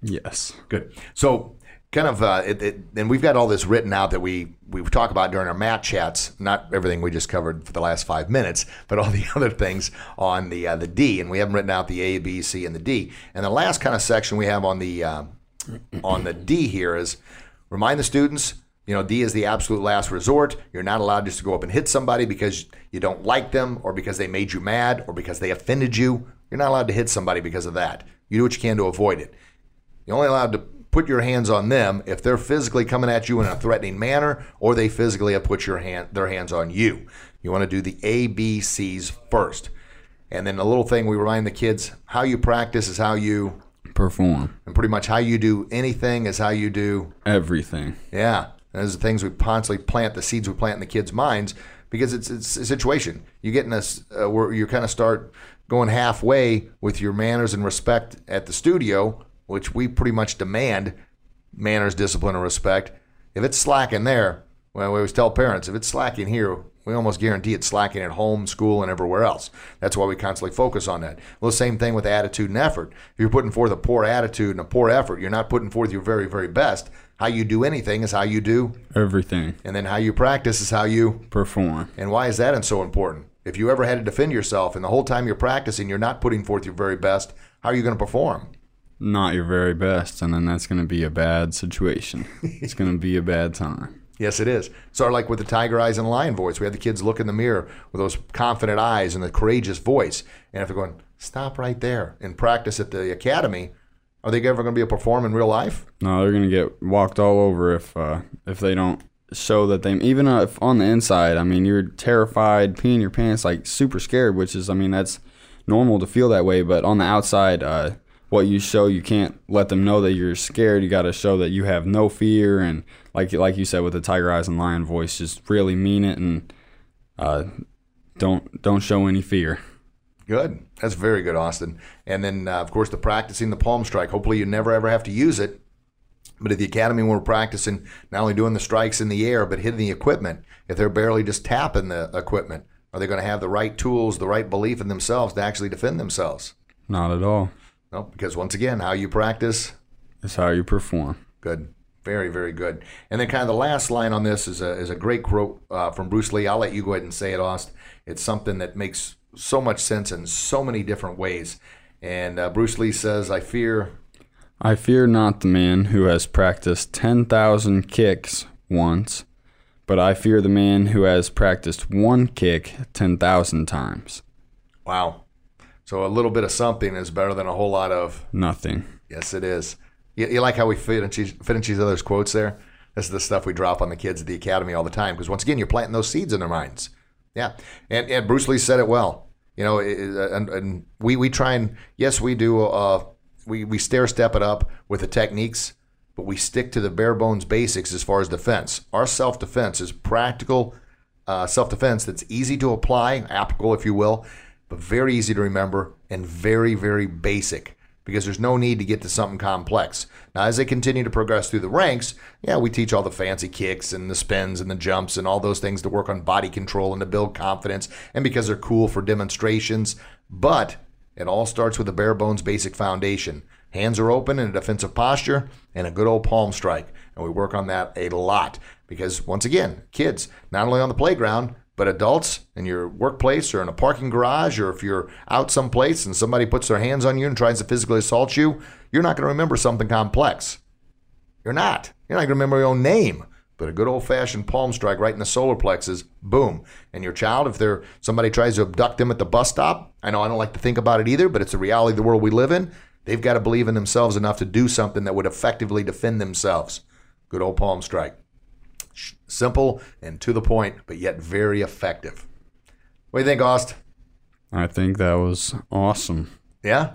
Yes. Good. So, kind of, uh, it, it, and we've got all this written out that we we talk about during our mat chats. Not everything we just covered for the last five minutes, but all the other things on the uh, the D, and we haven't written out the A, B, C, and the D. And the last kind of section we have on the uh, on the D here is remind the students. You know, D is the absolute last resort. You're not allowed just to go up and hit somebody because you don't like them, or because they made you mad, or because they offended you. You're not allowed to hit somebody because of that. You do what you can to avoid it. You're only allowed to put your hands on them if they're physically coming at you in a threatening manner or they physically have put your hand, their hands on you. You want to do the ABCs first. And then a little thing we remind the kids how you practice is how you, Perform and pretty much how you do anything is how you do everything. yeah, those are the things we constantly plant, the seeds we plant in the kids' minds, because it's it's a situation. You get in a uh, where you kind of start going halfway with your manners and respect at the studio, which we pretty much demand manners, discipline, and respect. If it's slacking there, well, we always tell parents if it's slacking here, we almost guarantee it's slacking at home, school, and everywhere else. That's why we constantly focus on that. Well, the same thing with attitude and effort. If you're putting forth a poor attitude and a poor effort, you're not putting forth your very, very best. How you do anything is how you do, Everything. and then how you practice is how you. Perform. And why is that so important? If you ever had to defend yourself and the whole time you're practicing, you're not putting forth your very best, how are you going to perform? Not your very best, and then that's going to be a bad situation. it's going to be a bad time. Yes, it is. So, like with the tiger eyes and lion voice, we have the kids look in the mirror with those confident eyes and the courageous voice. And if they're going, stop right there and practice at the academy, are they ever going to be able to perform in real life? No, they're gonna get walked all over if uh, if they don't show that they even uh, if on the inside. I mean, you're terrified, peeing your pants, like super scared, which is I mean that's normal to feel that way. But on the outside, uh, what you show, you can't let them know that you're scared. You got to show that you have no fear and like like you said with the tiger eyes and lion voice, just really mean it and uh, don't don't show any fear. Good. That's very good, Austin. And then, uh, of course, the practicing the palm strike. Hopefully, you never ever have to use it. But at the academy, when we're practicing, not only doing the strikes in the air, but hitting the equipment, if they're barely just tapping the equipment, are they going to have the right tools, the right belief in themselves to actually defend themselves? Not at all. No, because once again, how you practice, is how you perform. good. Very, very good. And then, kind of the last line on this is a, is a great quote uh, from Bruce Lee. I'll let you go ahead and say it, Aust. It's something that makes so much sense in so many different ways. And uh, Bruce Lee says, I fear I fear not the man who has practiced 10,000 kicks once, but I fear the man who has practiced one kick 10,000 times. Wow. So a little bit of something is better than a whole lot of. Nothing. Yes, it is. You, you like how we finish each, finish each other's quotes there? This is the stuff we drop on the kids at the academy all the time because once again, you're planting those seeds in their minds. Yeah, and and Bruce Lee said it well. You know, it- and, and we we try and yes, we do. Uh, we we stair step it up with the techniques, but we stick to the bare bones basics as far as defense. Our self defense is practical uh, self defense that's easy to apply, applicable if you will, but very easy to remember and very very basic because there's no need to get to something complex. Now, as they continue to progress through the ranks, yeah, we teach all the fancy kicks and the spins and the jumps and all those things to work on body control and to build confidence and because they're cool for demonstrations. But it all starts with a bare bones basic foundation. Hands are open in a defensive posture and a good old palm strike. And we work on that a lot because, once again, kids, not only on the playground, but adults in your workplace or in a parking garage, or if you're out someplace and somebody puts their hands on you and tries to physically assault you, you're not going to remember something complex. You're not. You're not going to remember your own name. But a good old fashioned palm strike right in the solar plexus, boom. And your child, if they're somebody tries to abduct them at the bus stop, I know I don't like to think about it either, but it's the reality of the world we live in. They've got to believe in themselves enough to do something that would effectively defend themselves. Good old palm strike. Simple and to the point, but yet very effective. What do you think, Aust? I think that was awesome. Yeah,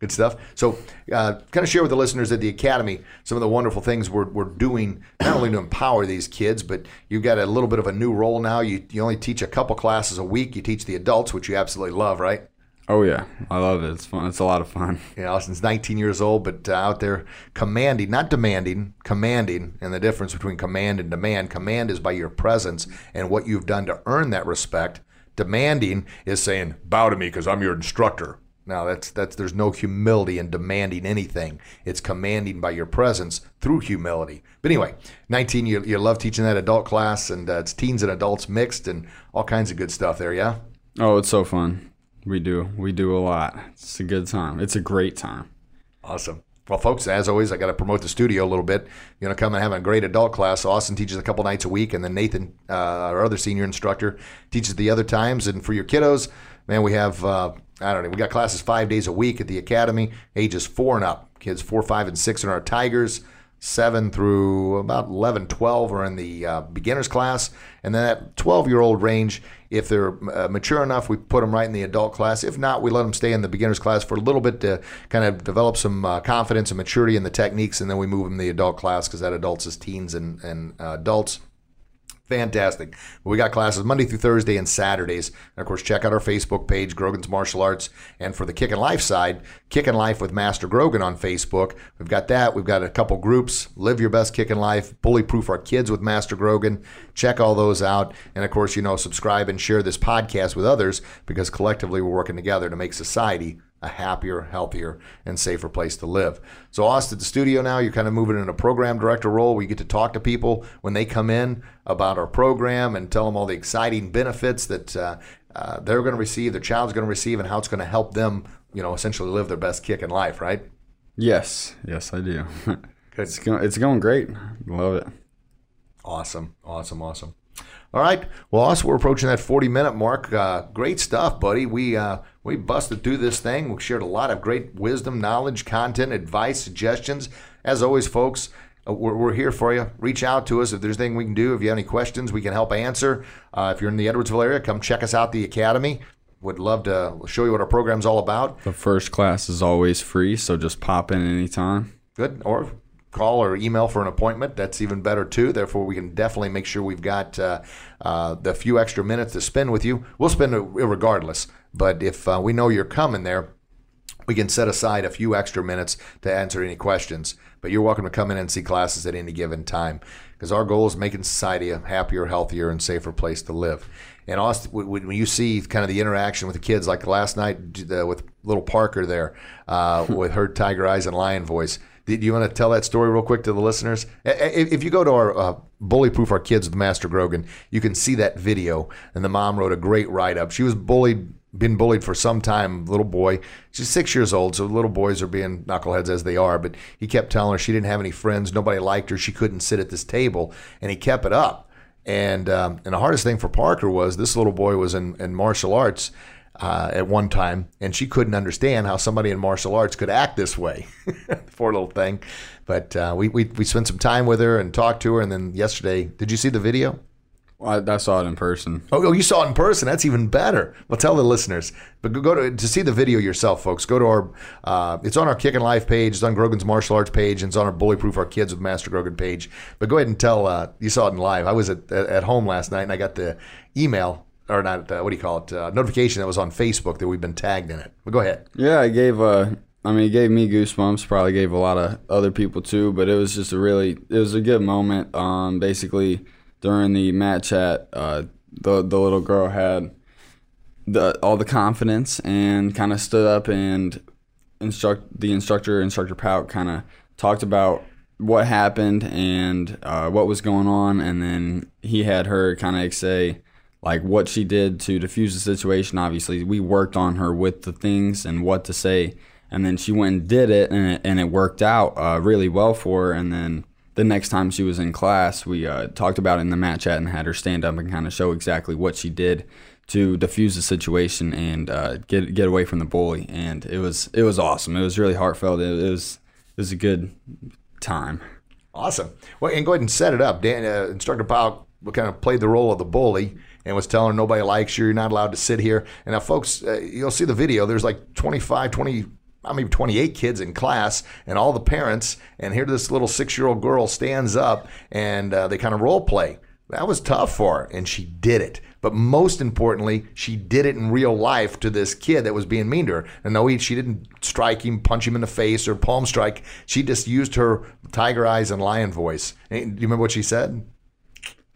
good stuff. So, uh, kind of share with the listeners at the academy some of the wonderful things we're, we're doing, not only to empower these kids, but you've got a little bit of a new role now. You, you only teach a couple classes a week. You teach the adults, which you absolutely love, right? Oh yeah, I love it. It's fun. It's a lot of fun. Yeah, Austin's 19 years old, but uh, out there commanding, not demanding, commanding. And the difference between command and demand command is by your presence and what you've done to earn that respect. Demanding is saying, bow to me because I'm your instructor. Now, that's, that's, there's no humility in demanding anything. It's commanding by your presence through humility. But anyway, 19, you, you love teaching that adult class, and uh, it's teens and adults mixed and all kinds of good stuff there, yeah? Oh, it's so fun. We do. We do a lot. It's a good time. It's a great time. Awesome. Well, folks, as always, I got to promote the studio a little bit. You know, come and have a great adult class. Austin teaches a couple nights a week, and then Nathan, uh, our other senior instructor, teaches the other times. And for your kiddos, man, we have uh, I don't know. We got classes five days a week at the academy, ages four and up. Kids four, five, and six are our Tigers. Seven through about 11, 12 are in the uh, beginners class. And then that 12 year old range, if they're uh, mature enough, we put them right in the adult class. If not, we let them stay in the beginners class for a little bit to kind of develop some uh, confidence and maturity in the techniques. And then we move them to the adult class because that adults is teens and, and uh, adults. Fantastic. We got classes Monday through Thursday and Saturdays. And of course, check out our Facebook page, Grogan's Martial Arts. And for the Kick Kickin' Life side, Kick Kickin' Life with Master Grogan on Facebook. We've got that. We've got a couple groups, Live Your Best Kick Kickin' Life, Bullyproof Our Kids with Master Grogan. Check all those out. And of course, you know, subscribe and share this podcast with others because collectively we're working together to make society a happier, healthier, and safer place to live. So, Austin, at the studio now, you're kind of moving in a program director role where you get to talk to people when they come in about our program and tell them all the exciting benefits that uh, uh, they're going to receive, their child's going to receive, and how it's going to help them, you know, essentially live their best kickin' life, right? Yes, yes, I do. It's going, it's going great. Love it. Awesome, awesome, awesome. All right. Well, also we're approaching that 40 minute mark. Uh, great stuff, buddy. We uh, we busted through this thing. We shared a lot of great wisdom, knowledge, content, advice, suggestions. As always, folks, uh, we're, we're here for you. Reach out to us if there's anything we can do. If you have any questions, we can help answer. Uh, if you're in the Edwardsville area, come check us out, the Academy. Would love to show you what our program's all about. The first class is always free, so just pop in anytime. Good. Or call or email for an appointment. That's even better too. Therefore, we can definitely make sure we've got uh, uh, the few extra minutes to spend with you. We'll spend it regardless. But if uh, we know you're coming there, we can set aside a few extra minutes to answer any questions. But you're welcome to come in and see classes at any given time because our goal is making society a happier, healthier, and safer place to live. And Austin, when you see kind of the interaction with the kids, like last night with little Parker there, uh, with her tiger eyes and lion voice, do you want to tell that story real quick to the listeners? If you go to our uh, Bully Proof Our Kids with Master Grogan, you can see that video. And the mom wrote a great write up. She was bullied, been bullied for some time, little boy. She's six years old, so little boys are being knuckleheads as they are. But he kept telling her she didn't have any friends, nobody liked her, she couldn't sit at this table. And he kept it up. And um, and the hardest thing for Parker was this little boy was in, in martial arts uh, at one time, and she couldn't understand how somebody in martial arts could act this way. Poor little thing. But uh, we, we we spent some time with her and talked to her, and then yesterday, did you see the video? Well, I, I, saw it in person. Oh, oh, you saw it in person. That's even better. Well, tell the listeners. But go to to see the video yourself, folks. Go to our. Uh, it's on our Kickin' Life page. It's on Grogan's martial arts page, and it's on our Bullyproof Our Kids with Master Grogan page. But go ahead and tell. Uh, you saw it in live. I was at at home last night, and I got the email or not uh, what do you call it uh, notification that was on Facebook that we've been tagged in it. But go ahead. Yeah, I gave uh I mean, it gave me goosebumps. Probably gave a lot of other people too. But it was just a really, it was a good moment. Um, basically during the mat chat, uh, the the little girl had the all the confidence and kind of stood up and instruct the instructor, instructor Powell, kind of talked about what happened and uh, what was going on, and then he had her kind of say like what she did to diffuse the situation. Obviously, we worked on her with the things and what to say, and then she went and did it, and it, and it worked out uh, really well for her. And then the next time she was in class, we uh, talked about it in the mat chat and had her stand up and kind of show exactly what she did to diffuse the situation and uh, get get away from the bully. And it was it was awesome. It was really heartfelt. It, it was it was a good time. Awesome. Well, and go ahead and set it up. Dan, uh, Instructor Powell kind of played the role of the bully and was telling her nobody likes you. You're not allowed to sit here. And now, folks, uh, you'll see the video. There's like 25, 20, I mean, 28 kids in class and all the parents. And here this little six year old girl stands up and uh, they kind of role play. That was tough for her, and she did it. But most importantly, she did it in real life to this kid that was being mean to her. And no, he, she didn't strike him, punch him in the face, or palm strike. She just used her tiger eyes and lion voice. do you remember what she said?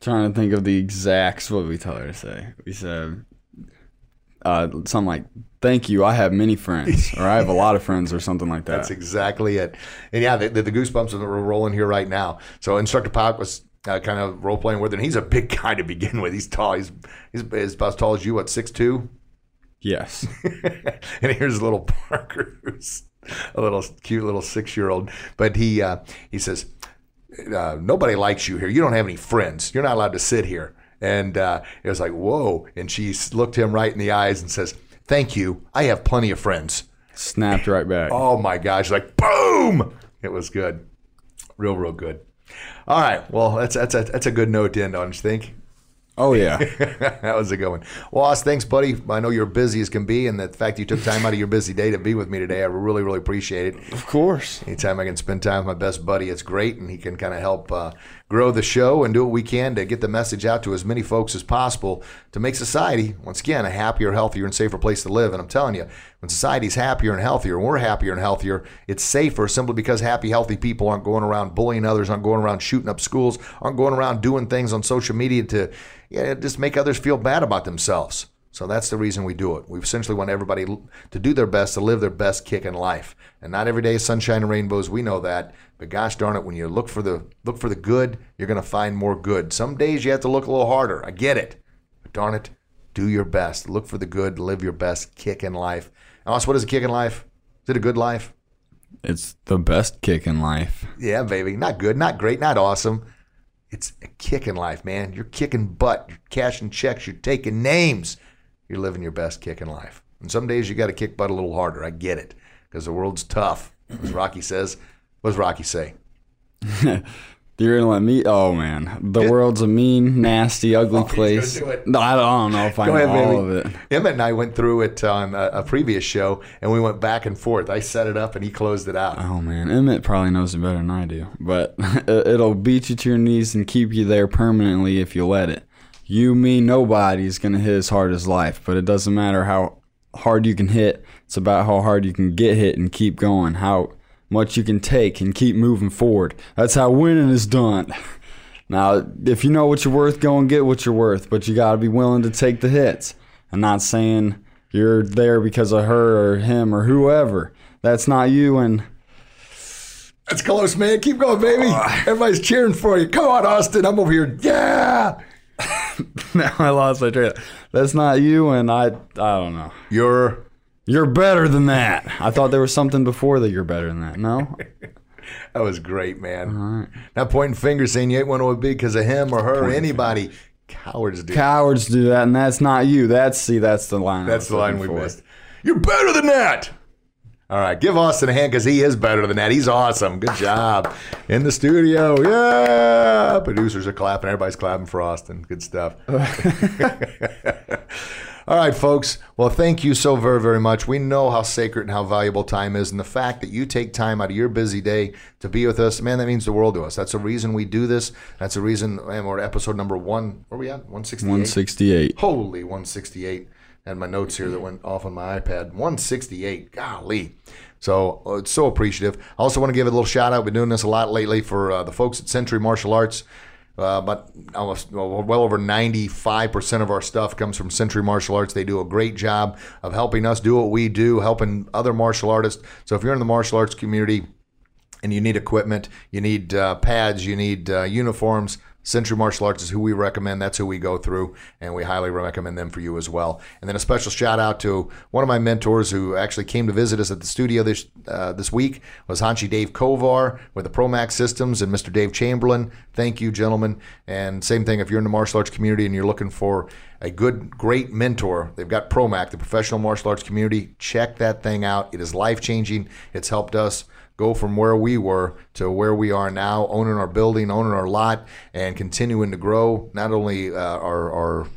Trying to think of the exacts. What we told her to say? We said uh, something like, "Thank you, I have many friends," or "I have a lot of friends," or something like that. That's exactly it. And yeah, the, the, the goosebumps are rolling here right now. So Instructor Pop was uh, kind of role playing with and he's a big guy to begin with. He's tall. He's he's, he's about as tall as you. What six two? Yes. and here's little Parker, who's a little cute little six year old, but he uh, he says uh, nobody likes you here. You don't have any friends. You're not allowed to sit here. And uh, it was like, whoa. And she looked him right in the eyes and says, Thank you. I have plenty of friends. Snapped right back. Oh my gosh, like boom! It was good. Real, real good. All right. Well, that's that's a, that's a good note to end on, you think? Oh yeah. that was a good one. Well, thanks, buddy. I know you're busy as can be, and the fact you took time out of your busy day to be with me today, I really, really appreciate it. of course. Anytime I can spend time with my best buddy, it's great, and he can kind of help uh, grow the show and do what we can to get the message out to as many folks as possible to make society, once again, a happier, healthier, and safer place to live. And I'm telling you, when society's happier and healthier, and we're happier and healthier, it's safer simply because happy, healthy people aren't going around bullying others, aren't going around shooting up schools, aren't going around doing things on social media to yeah, just make others feel bad about themselves. So that's the reason we do it. We essentially want everybody to do their best to live their best kickin' life. And not every day is sunshine and rainbows. We know that. But gosh darn it, when you look for the look for the good, you're going to find more good. Some days you have to look a little harder. I get it. But darn it, do your best. Look for the good. Live your best kickin' life. Alice, what is a kickin' life? Is it a good life? It's the best kickin' life. Yeah, baby. Not good, not great, not awesome. It's a kickin' life, man. You're kicking butt. You're cashing checks. You're taking names. You're living your best kickin' life. And some days you got to kick butt a little harder. I get it because the world's tough. As Rocky says, what does Rocky say? You're gonna let me? Oh man, the world's a mean, nasty, ugly place. do. No, I don't, I don't know if I Go know ahead, all baby. of it. Emmett and I went through it on a, a previous show, and we went back and forth. I set it up, and he closed it out. Oh man, Emmett probably knows it better than I do, but it- it'll beat you to your knees and keep you there permanently if you let it. You, me, nobody's gonna hit as hard as life, but it doesn't matter how hard you can hit. It's about how hard you can get hit and keep going. How much you can take and keep moving forward. That's how winning is done. Now, if you know what you're worth, go and get what you're worth, but you got to be willing to take the hits. I'm not saying you're there because of her or him or whoever. That's not you, and That's close, man. Keep going, baby. Uh, Everybody's cheering for you. Come on, Austin. I'm over here. Yeah. now I lost my train. That's not you, and I I don't know. You're You're better than that. I thought there was something before that you're better than that. No, That was great, man. Not pointing fingers saying you ain't want to be because of him or her or anybody. Cowards do. cowards do that, and that's not you. That's see, that's the line. That's the line we for. missed. You're better than that. All right, give Austin a hand because he is better than that. He's awesome. Good job in the studio. Yeah, producers are clapping. Everybody's clapping for Austin. Good stuff. All right, folks. Well, thank you so very, very much. We know how sacred and how valuable time is, and the fact that you take time out of your busy day to be with us, man, that means the world to us. That's the reason we do this. That's the reason, man, we're episode number one. Where are we at? 168? 168. Holy 168. And my notes here that went off on my iPad. 168. Golly. So uh, it's so appreciative. I also want to give a little shout out. We've been doing this a lot lately for uh, the folks at Century Martial Arts. Uh, but almost well, over 95% of our stuff comes from Century Martial Arts. They do a great job of helping us do what we do, helping other martial artists. So if you're in the martial arts community, and you need equipment, you need uh, pads, you need uh, uniforms. Century Martial Arts is who we recommend. That's who we go through, and we highly recommend them for you as well. And then a special shout out to one of my mentors who actually came to visit us at the studio this uh, this week was Hanshi Dave Kovar with the Promac Systems and Mr. Dave Chamberlain. Thank you, gentlemen. And same thing if you're in the martial arts community and you're looking for a good, great mentor, they've got Promac, the professional martial arts community. Check that thing out. It is life changing. It's helped us go from where we were to where we are now, owning our building, owning our lot, and continuing to grow not only uh, our, our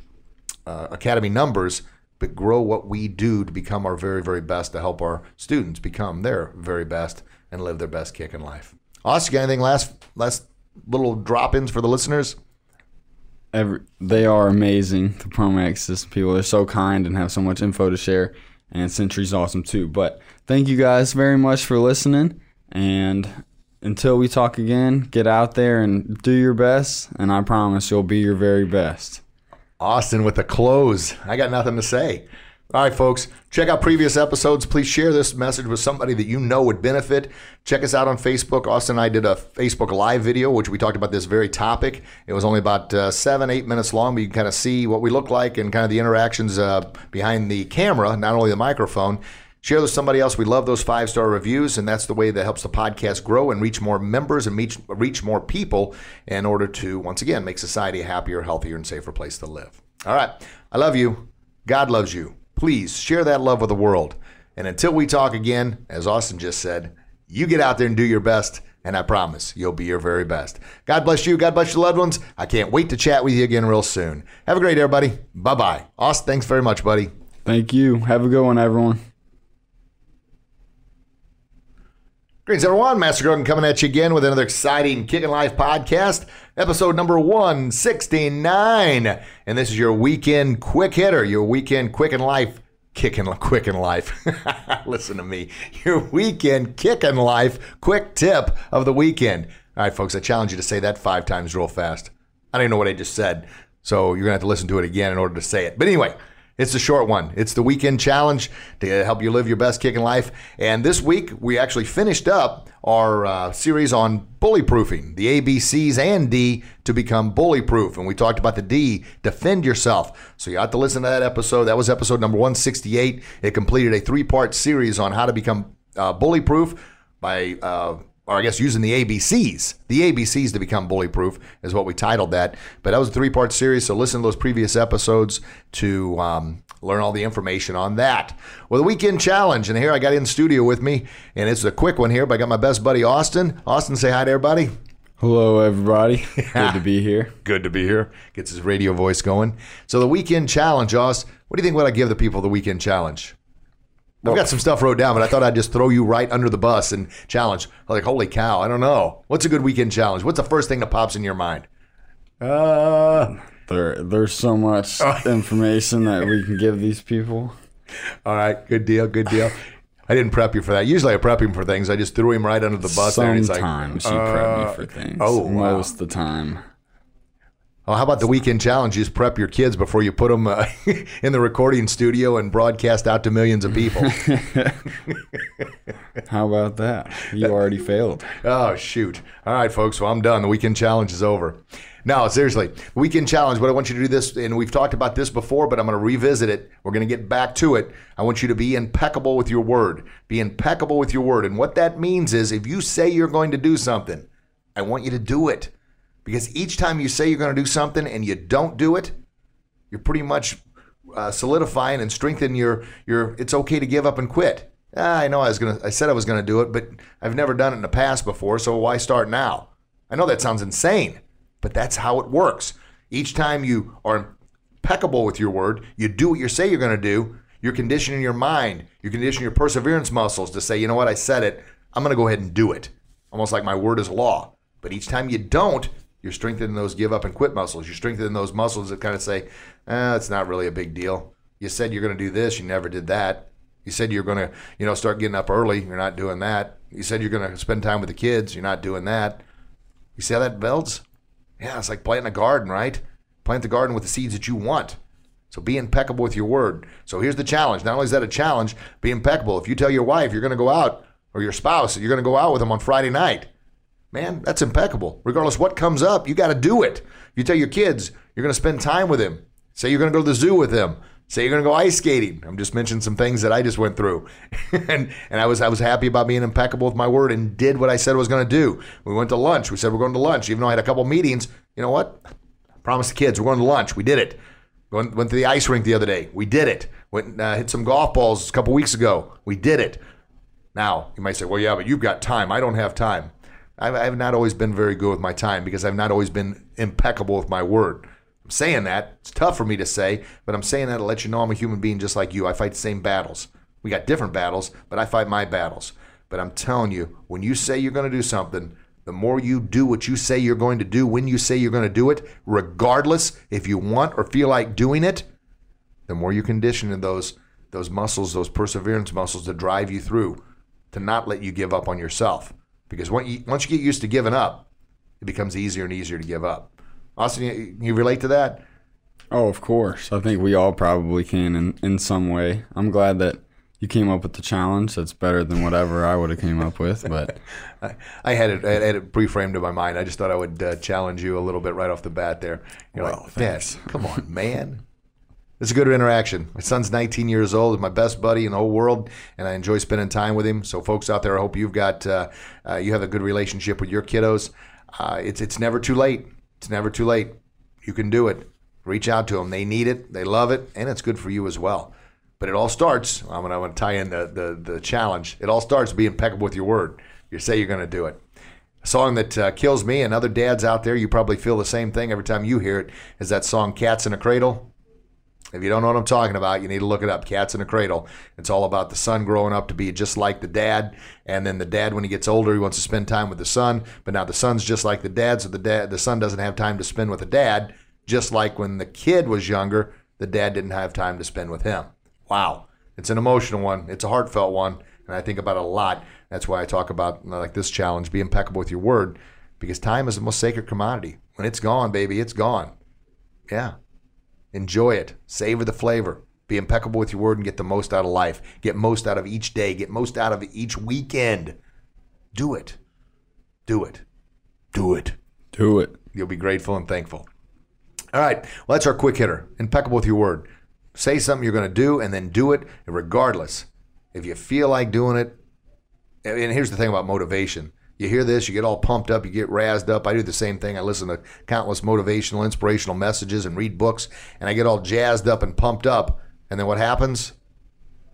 uh, academy numbers, but grow what we do to become our very, very best to help our students become their very best and live their best kickin' life. Austin, anything last last little drop ins for the listeners? Every, they are amazing. The Promac system people are so kind and have so much info to share. And Century's awesome too. But thank you guys very much for listening. And until we talk again, get out there and do your best. And I promise you'll be your very best. Austin with a close. I got nothing to say. All right, folks, check out previous episodes. Please share this message with somebody that you know would benefit. Check us out on Facebook. Austin and I did a Facebook Live video, which we talked about this very topic. It was only about uh, seven, eight minutes long, but you can kind of see what we look like and kind of the interactions uh, behind the camera, not only the microphone. Share with somebody else. We love those five star reviews, and that's the way that helps the podcast grow and reach more members and reach, reach more people in order to, once again, make society a happier, healthier, and safer place to live. All right. I love you. God loves you. please share that love with the world. And until we talk again, as Austin just said, you get out there and do your best. And I promise you'll be your very best. God bless you. God bless your loved ones. I can't wait to chat with you again real soon. Have a great day, everybody. Bye bye. Austin, thanks very much, buddy. Thank you. Have a good one, everyone. Greetings, everyone. Master Grogan coming at you again with another exciting Kickin' Life podcast, episode number 169. And this is your weekend quick hitter, your weekend quick in life, kicking quick in life. Listen to me. Your weekend kicking life quick tip of the weekend. All right, folks, I challenge you to say that five times real fast. I don't even know what I just said. So you're going to have to listen to it again in order to say it. But anyway, it's a short one. It's the weekend challenge to help you live your best kickin' life. And this week, we actually finished up our uh, series on bully proofing, the ABCs and D to become bully proof. And we talked about the D, defend yourself. So you have to listen to that episode. That was episode number 168. It completed a three part series on how to become uh, by. Uh, or I guess using the ABCs. The ABCs to become bully proof is what we titled that. But that was a three part series, so listen to those previous episodes to um, learn all the information on that. Well, the weekend challenge, and here I got in studio with me, and it's a quick one here, but I got my best buddy Austin. Austin, say hi to everybody. Hello, everybody. Good to be here. Good to be here. Gets his radio voice going. So the weekend challenge, Austin. What do you think? What I give the people the weekend challenge? I've got some stuff wrote down, but I thought I'd just throw you right under the bus and challenge. Like, holy cow, I don't know. What's a good weekend challenge? What's the first thing that pops in your mind? Uh, there, there's so much information that we can give these people. All right, good deal, good deal. I didn't prep you for that. Usually I prep him for things. I just threw him right under the bus. there, and he's like, Sometimes you prep me for things. oh, wow. most of the time. Oh, how about the weekend challenge? Just prep your kids before you put them uh, in the recording studio and broadcast out to millions of people. How about that? You already failed. oh, shoot. All right, folks. Well, I'm done. The weekend challenge is over. No, seriously. Weekend challenge, but I want you to do this, and we've talked about this before, but I'm going to revisit it. We're going to get back to it. I want you to be impeccable with your word. Be impeccable with your word. And what that means is if you say you're going to do something, I want you to do it. Because each time you say you're going to do something and you don't do it, you're pretty much uh, solidifying and strengthening your your. It's okay to give up and quit. Ah, I know I was gonna. I said I was gonna do it, but I've never done it in the past before. So why start now? I know that sounds insane, but that's how it works. Each time you are impeccable with your word, you do what you say you're going to do. You're conditioning your mind. You're conditioning your perseverance muscles to say, you know what, I said it. I'm going to go ahead and do it. Almost like my word is law. But each time you don't, you're strengthening those give up and quit muscles. You're strengthening those muscles that kind of say, eh, it's not really a big deal. You said you're going to do this, you never did that. You said you're going to, you know, start getting up early, you're not doing that. You said you're going to spend time with the kids, you're not doing that. You see how that builds? Yeah, it's like planting a garden, right? Plant the garden with the seeds that you want. So be impeccable with your word. So here's the challenge. Not only is that a challenge, be impeccable. If you tell your wife you're going to go out, or your spouse, you're going to go out with them on Friday night, man, that's impeccable. Regardless what comes up, you got to do it. You tell your kids you're going to spend time with them. Say you're going to go to the zoo with them. Say you're going to go ice skating. I'm just mentioning some things that I just went through, and and I was I was happy about being impeccable with my word and did what I said I was going to do. We went to lunch. We said we're going to lunch, even though I had a couple meetings. You know what? I promised the kids we're going to lunch. We did it. Went, went to the ice rink the other day. We did it. Went uh, hit some golf balls a couple weeks ago. We did it. Now, you might say, well, yeah, but you've got time. I don't have time. I've, I've not always been very good with my time because I've not always been impeccable with my word. I'm saying that. It's tough for me to say, but I'm saying that to let you know I'm a human being just like you. I fight the same battles. We got different battles, but I fight my battles. But I'm telling you, when you say you're going to do something, the more you do what you say you're going to do when you say you're going to do it, regardless if you want or feel like doing it, the more you condition those those muscles, those perseverance muscles to drive you through, to not let you give up on yourself. Because once you, once you get used to giving up, it becomes easier and easier to give up. Austin, you, you relate to that? Oh, of course. I think we all probably can in, in some way. I'm glad that you came up with the challenge. That's better than whatever I would have came up with. But I, I had it I had it pre-framed in my mind. I just thought I would uh, challenge you a little bit right off the bat there. You're Well, like, thanks. "Dad, come on, man. It's a good interaction. My son's 19 years old. My best buddy in the whole world, and I enjoy spending time with him. So, folks out there, I hope you've got uh, uh, you have a good relationship with your kiddos. Uh, it's it's never too late. It's never too late. You can do it. Reach out to them. They need it. They love it, and it's good for you as well. But it all starts. I'm gonna, I'm gonna tie in the, the the challenge. It all starts being impeccable with your word. You say you're gonna do it. A song that uh, kills me and other dads out there, you probably feel the same thing every time you hear it, is that song Cats in a Cradle. If you don't know what I'm talking about, you need to look it up. Cats in a Cradle. It's all about the son growing up to be just like the dad, and then the dad, when he gets older, he wants to spend time with the son. But now the son's just like the dad, so the dad, the son doesn't have time to spend with the dad. Just like when the kid was younger, the dad didn't have time to spend with him. Wow, it's an emotional one. It's a heartfelt one, and I think about it a lot. That's why I talk about like this challenge: be impeccable with your word, because time is the most sacred commodity. When it's gone, baby, it's gone. Yeah. Enjoy it. Savor the flavor. Be impeccable with your word and get the most out of life. Get most out of each day. Get most out of each weekend. Do it. Do it. Do it. Do it. You'll be grateful and thankful. All right. Well, that's our quick hitter. Impeccable with your word. Say something you're going to do and then do it regardless. If you feel like doing it, and here's the thing about motivation you hear this, you get all pumped up, you get razzed up. I do the same thing. I listen to countless motivational, inspirational messages and read books, and I get all jazzed up and pumped up. And then what happens?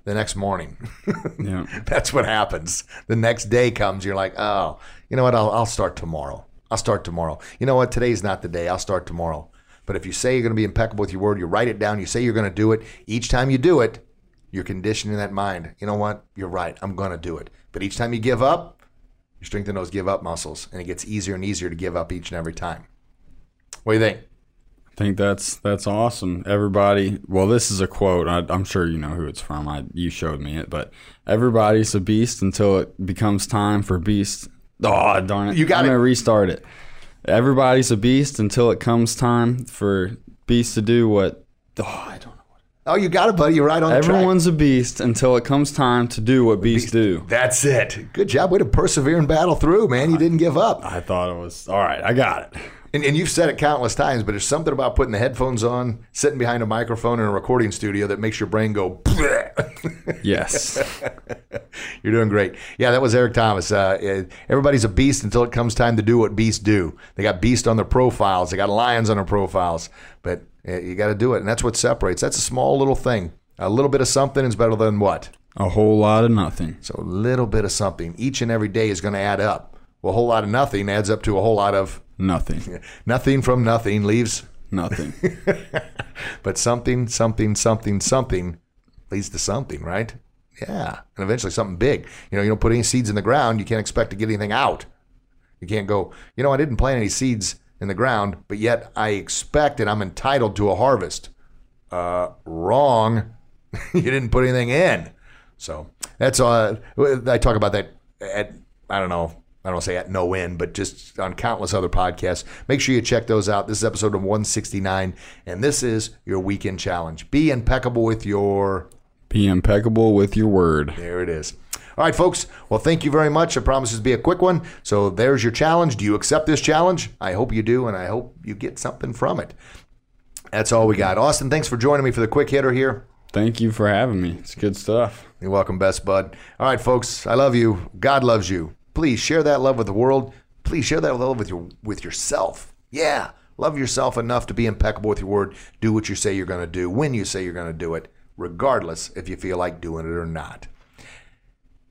The next morning. Yeah. That's what happens. The next day comes, you're like, oh, you know what? I'll, I'll start tomorrow. I'll start tomorrow. You know what? Today's not the day. I'll start tomorrow. But if you say you're going to be impeccable with your word, you write it down, you say you're going to do it, each time you do it, you're conditioning that mind. You know what? You're right. I'm going to do it. But each time you give up, you strengthen those give up muscles, and it gets easier and easier to give up each and every time. What do you think? I think that's that's awesome. Everybody, well, this is a quote. I, I'm sure you know who it's from. I you showed me it, but everybody's a beast until it becomes time for beast. Oh darn it! You got I'm it. gonna restart it. Everybody's a beast until it comes time for beast to do what. Oh, I don't know. Oh, you got it, buddy. You're right on. Everyone's a beast until it comes time to do what beasts do. That's it. Good job. Way to persevere and battle through, man. You didn't give up. I thought it was all right. I got it. And, and you've said it countless times, but there's something about putting the headphones on, sitting behind a microphone in a recording studio that makes your brain go. Yes. You're doing great. Yeah, that was Eric Thomas. Uh, everybody's a beast until it comes time to do what beasts do. They got beast on their profiles. They got lions on their profiles, but you got to do it, and that's what separates. That's a small little thing. A little bit of something is better than what? a whole lot of nothing. So a little bit of something each and every day is going to add up. Well, a whole lot of nothing adds up to a whole lot of Nothing. nothing from nothing leaves, Nothing. but something, something, something, something leads to something, right? Yeah, and eventually something big. You know, you don't put any seeds in the ground, you can't expect to get anything out. You can't go, you know, I didn't plant any seeds in the ground, but yet I expect and I'm entitled to a harvest. Uh, wrong. you didn't put anything in. So that's uh, I talk about that at I don't know. I don't say at no end, but just on countless other podcasts. Make sure you check those out. This is episode of 169, and this is your weekend challenge. Be impeccable with your Be impeccable with your word. there it is. All right, folks. Well, thank you very much. I promise this to be a quick one. So there's your challenge. Do you accept this challenge? I hope you do, and I hope you get something from it. That's all we got. Austin, thanks for joining me for the quick hitter here. Thank you for having me. It's good stuff. You're welcome, best bud. All right, folks. I love you. God loves you. Please share that love with the world. Please share that love with your with yourself. Yeah, love yourself enough to be impeccable with your word. Do what you say you're going to do when you say you're going to do it, regardless if you feel like doing it or not.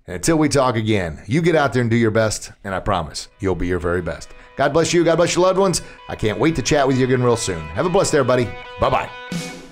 Until we talk again, you get out there and do your best, and I promise you'll be your very best. God bless you. God bless your loved ones. I can't wait to chat with you again real soon. Have a blessed day, everybody. Bye bye.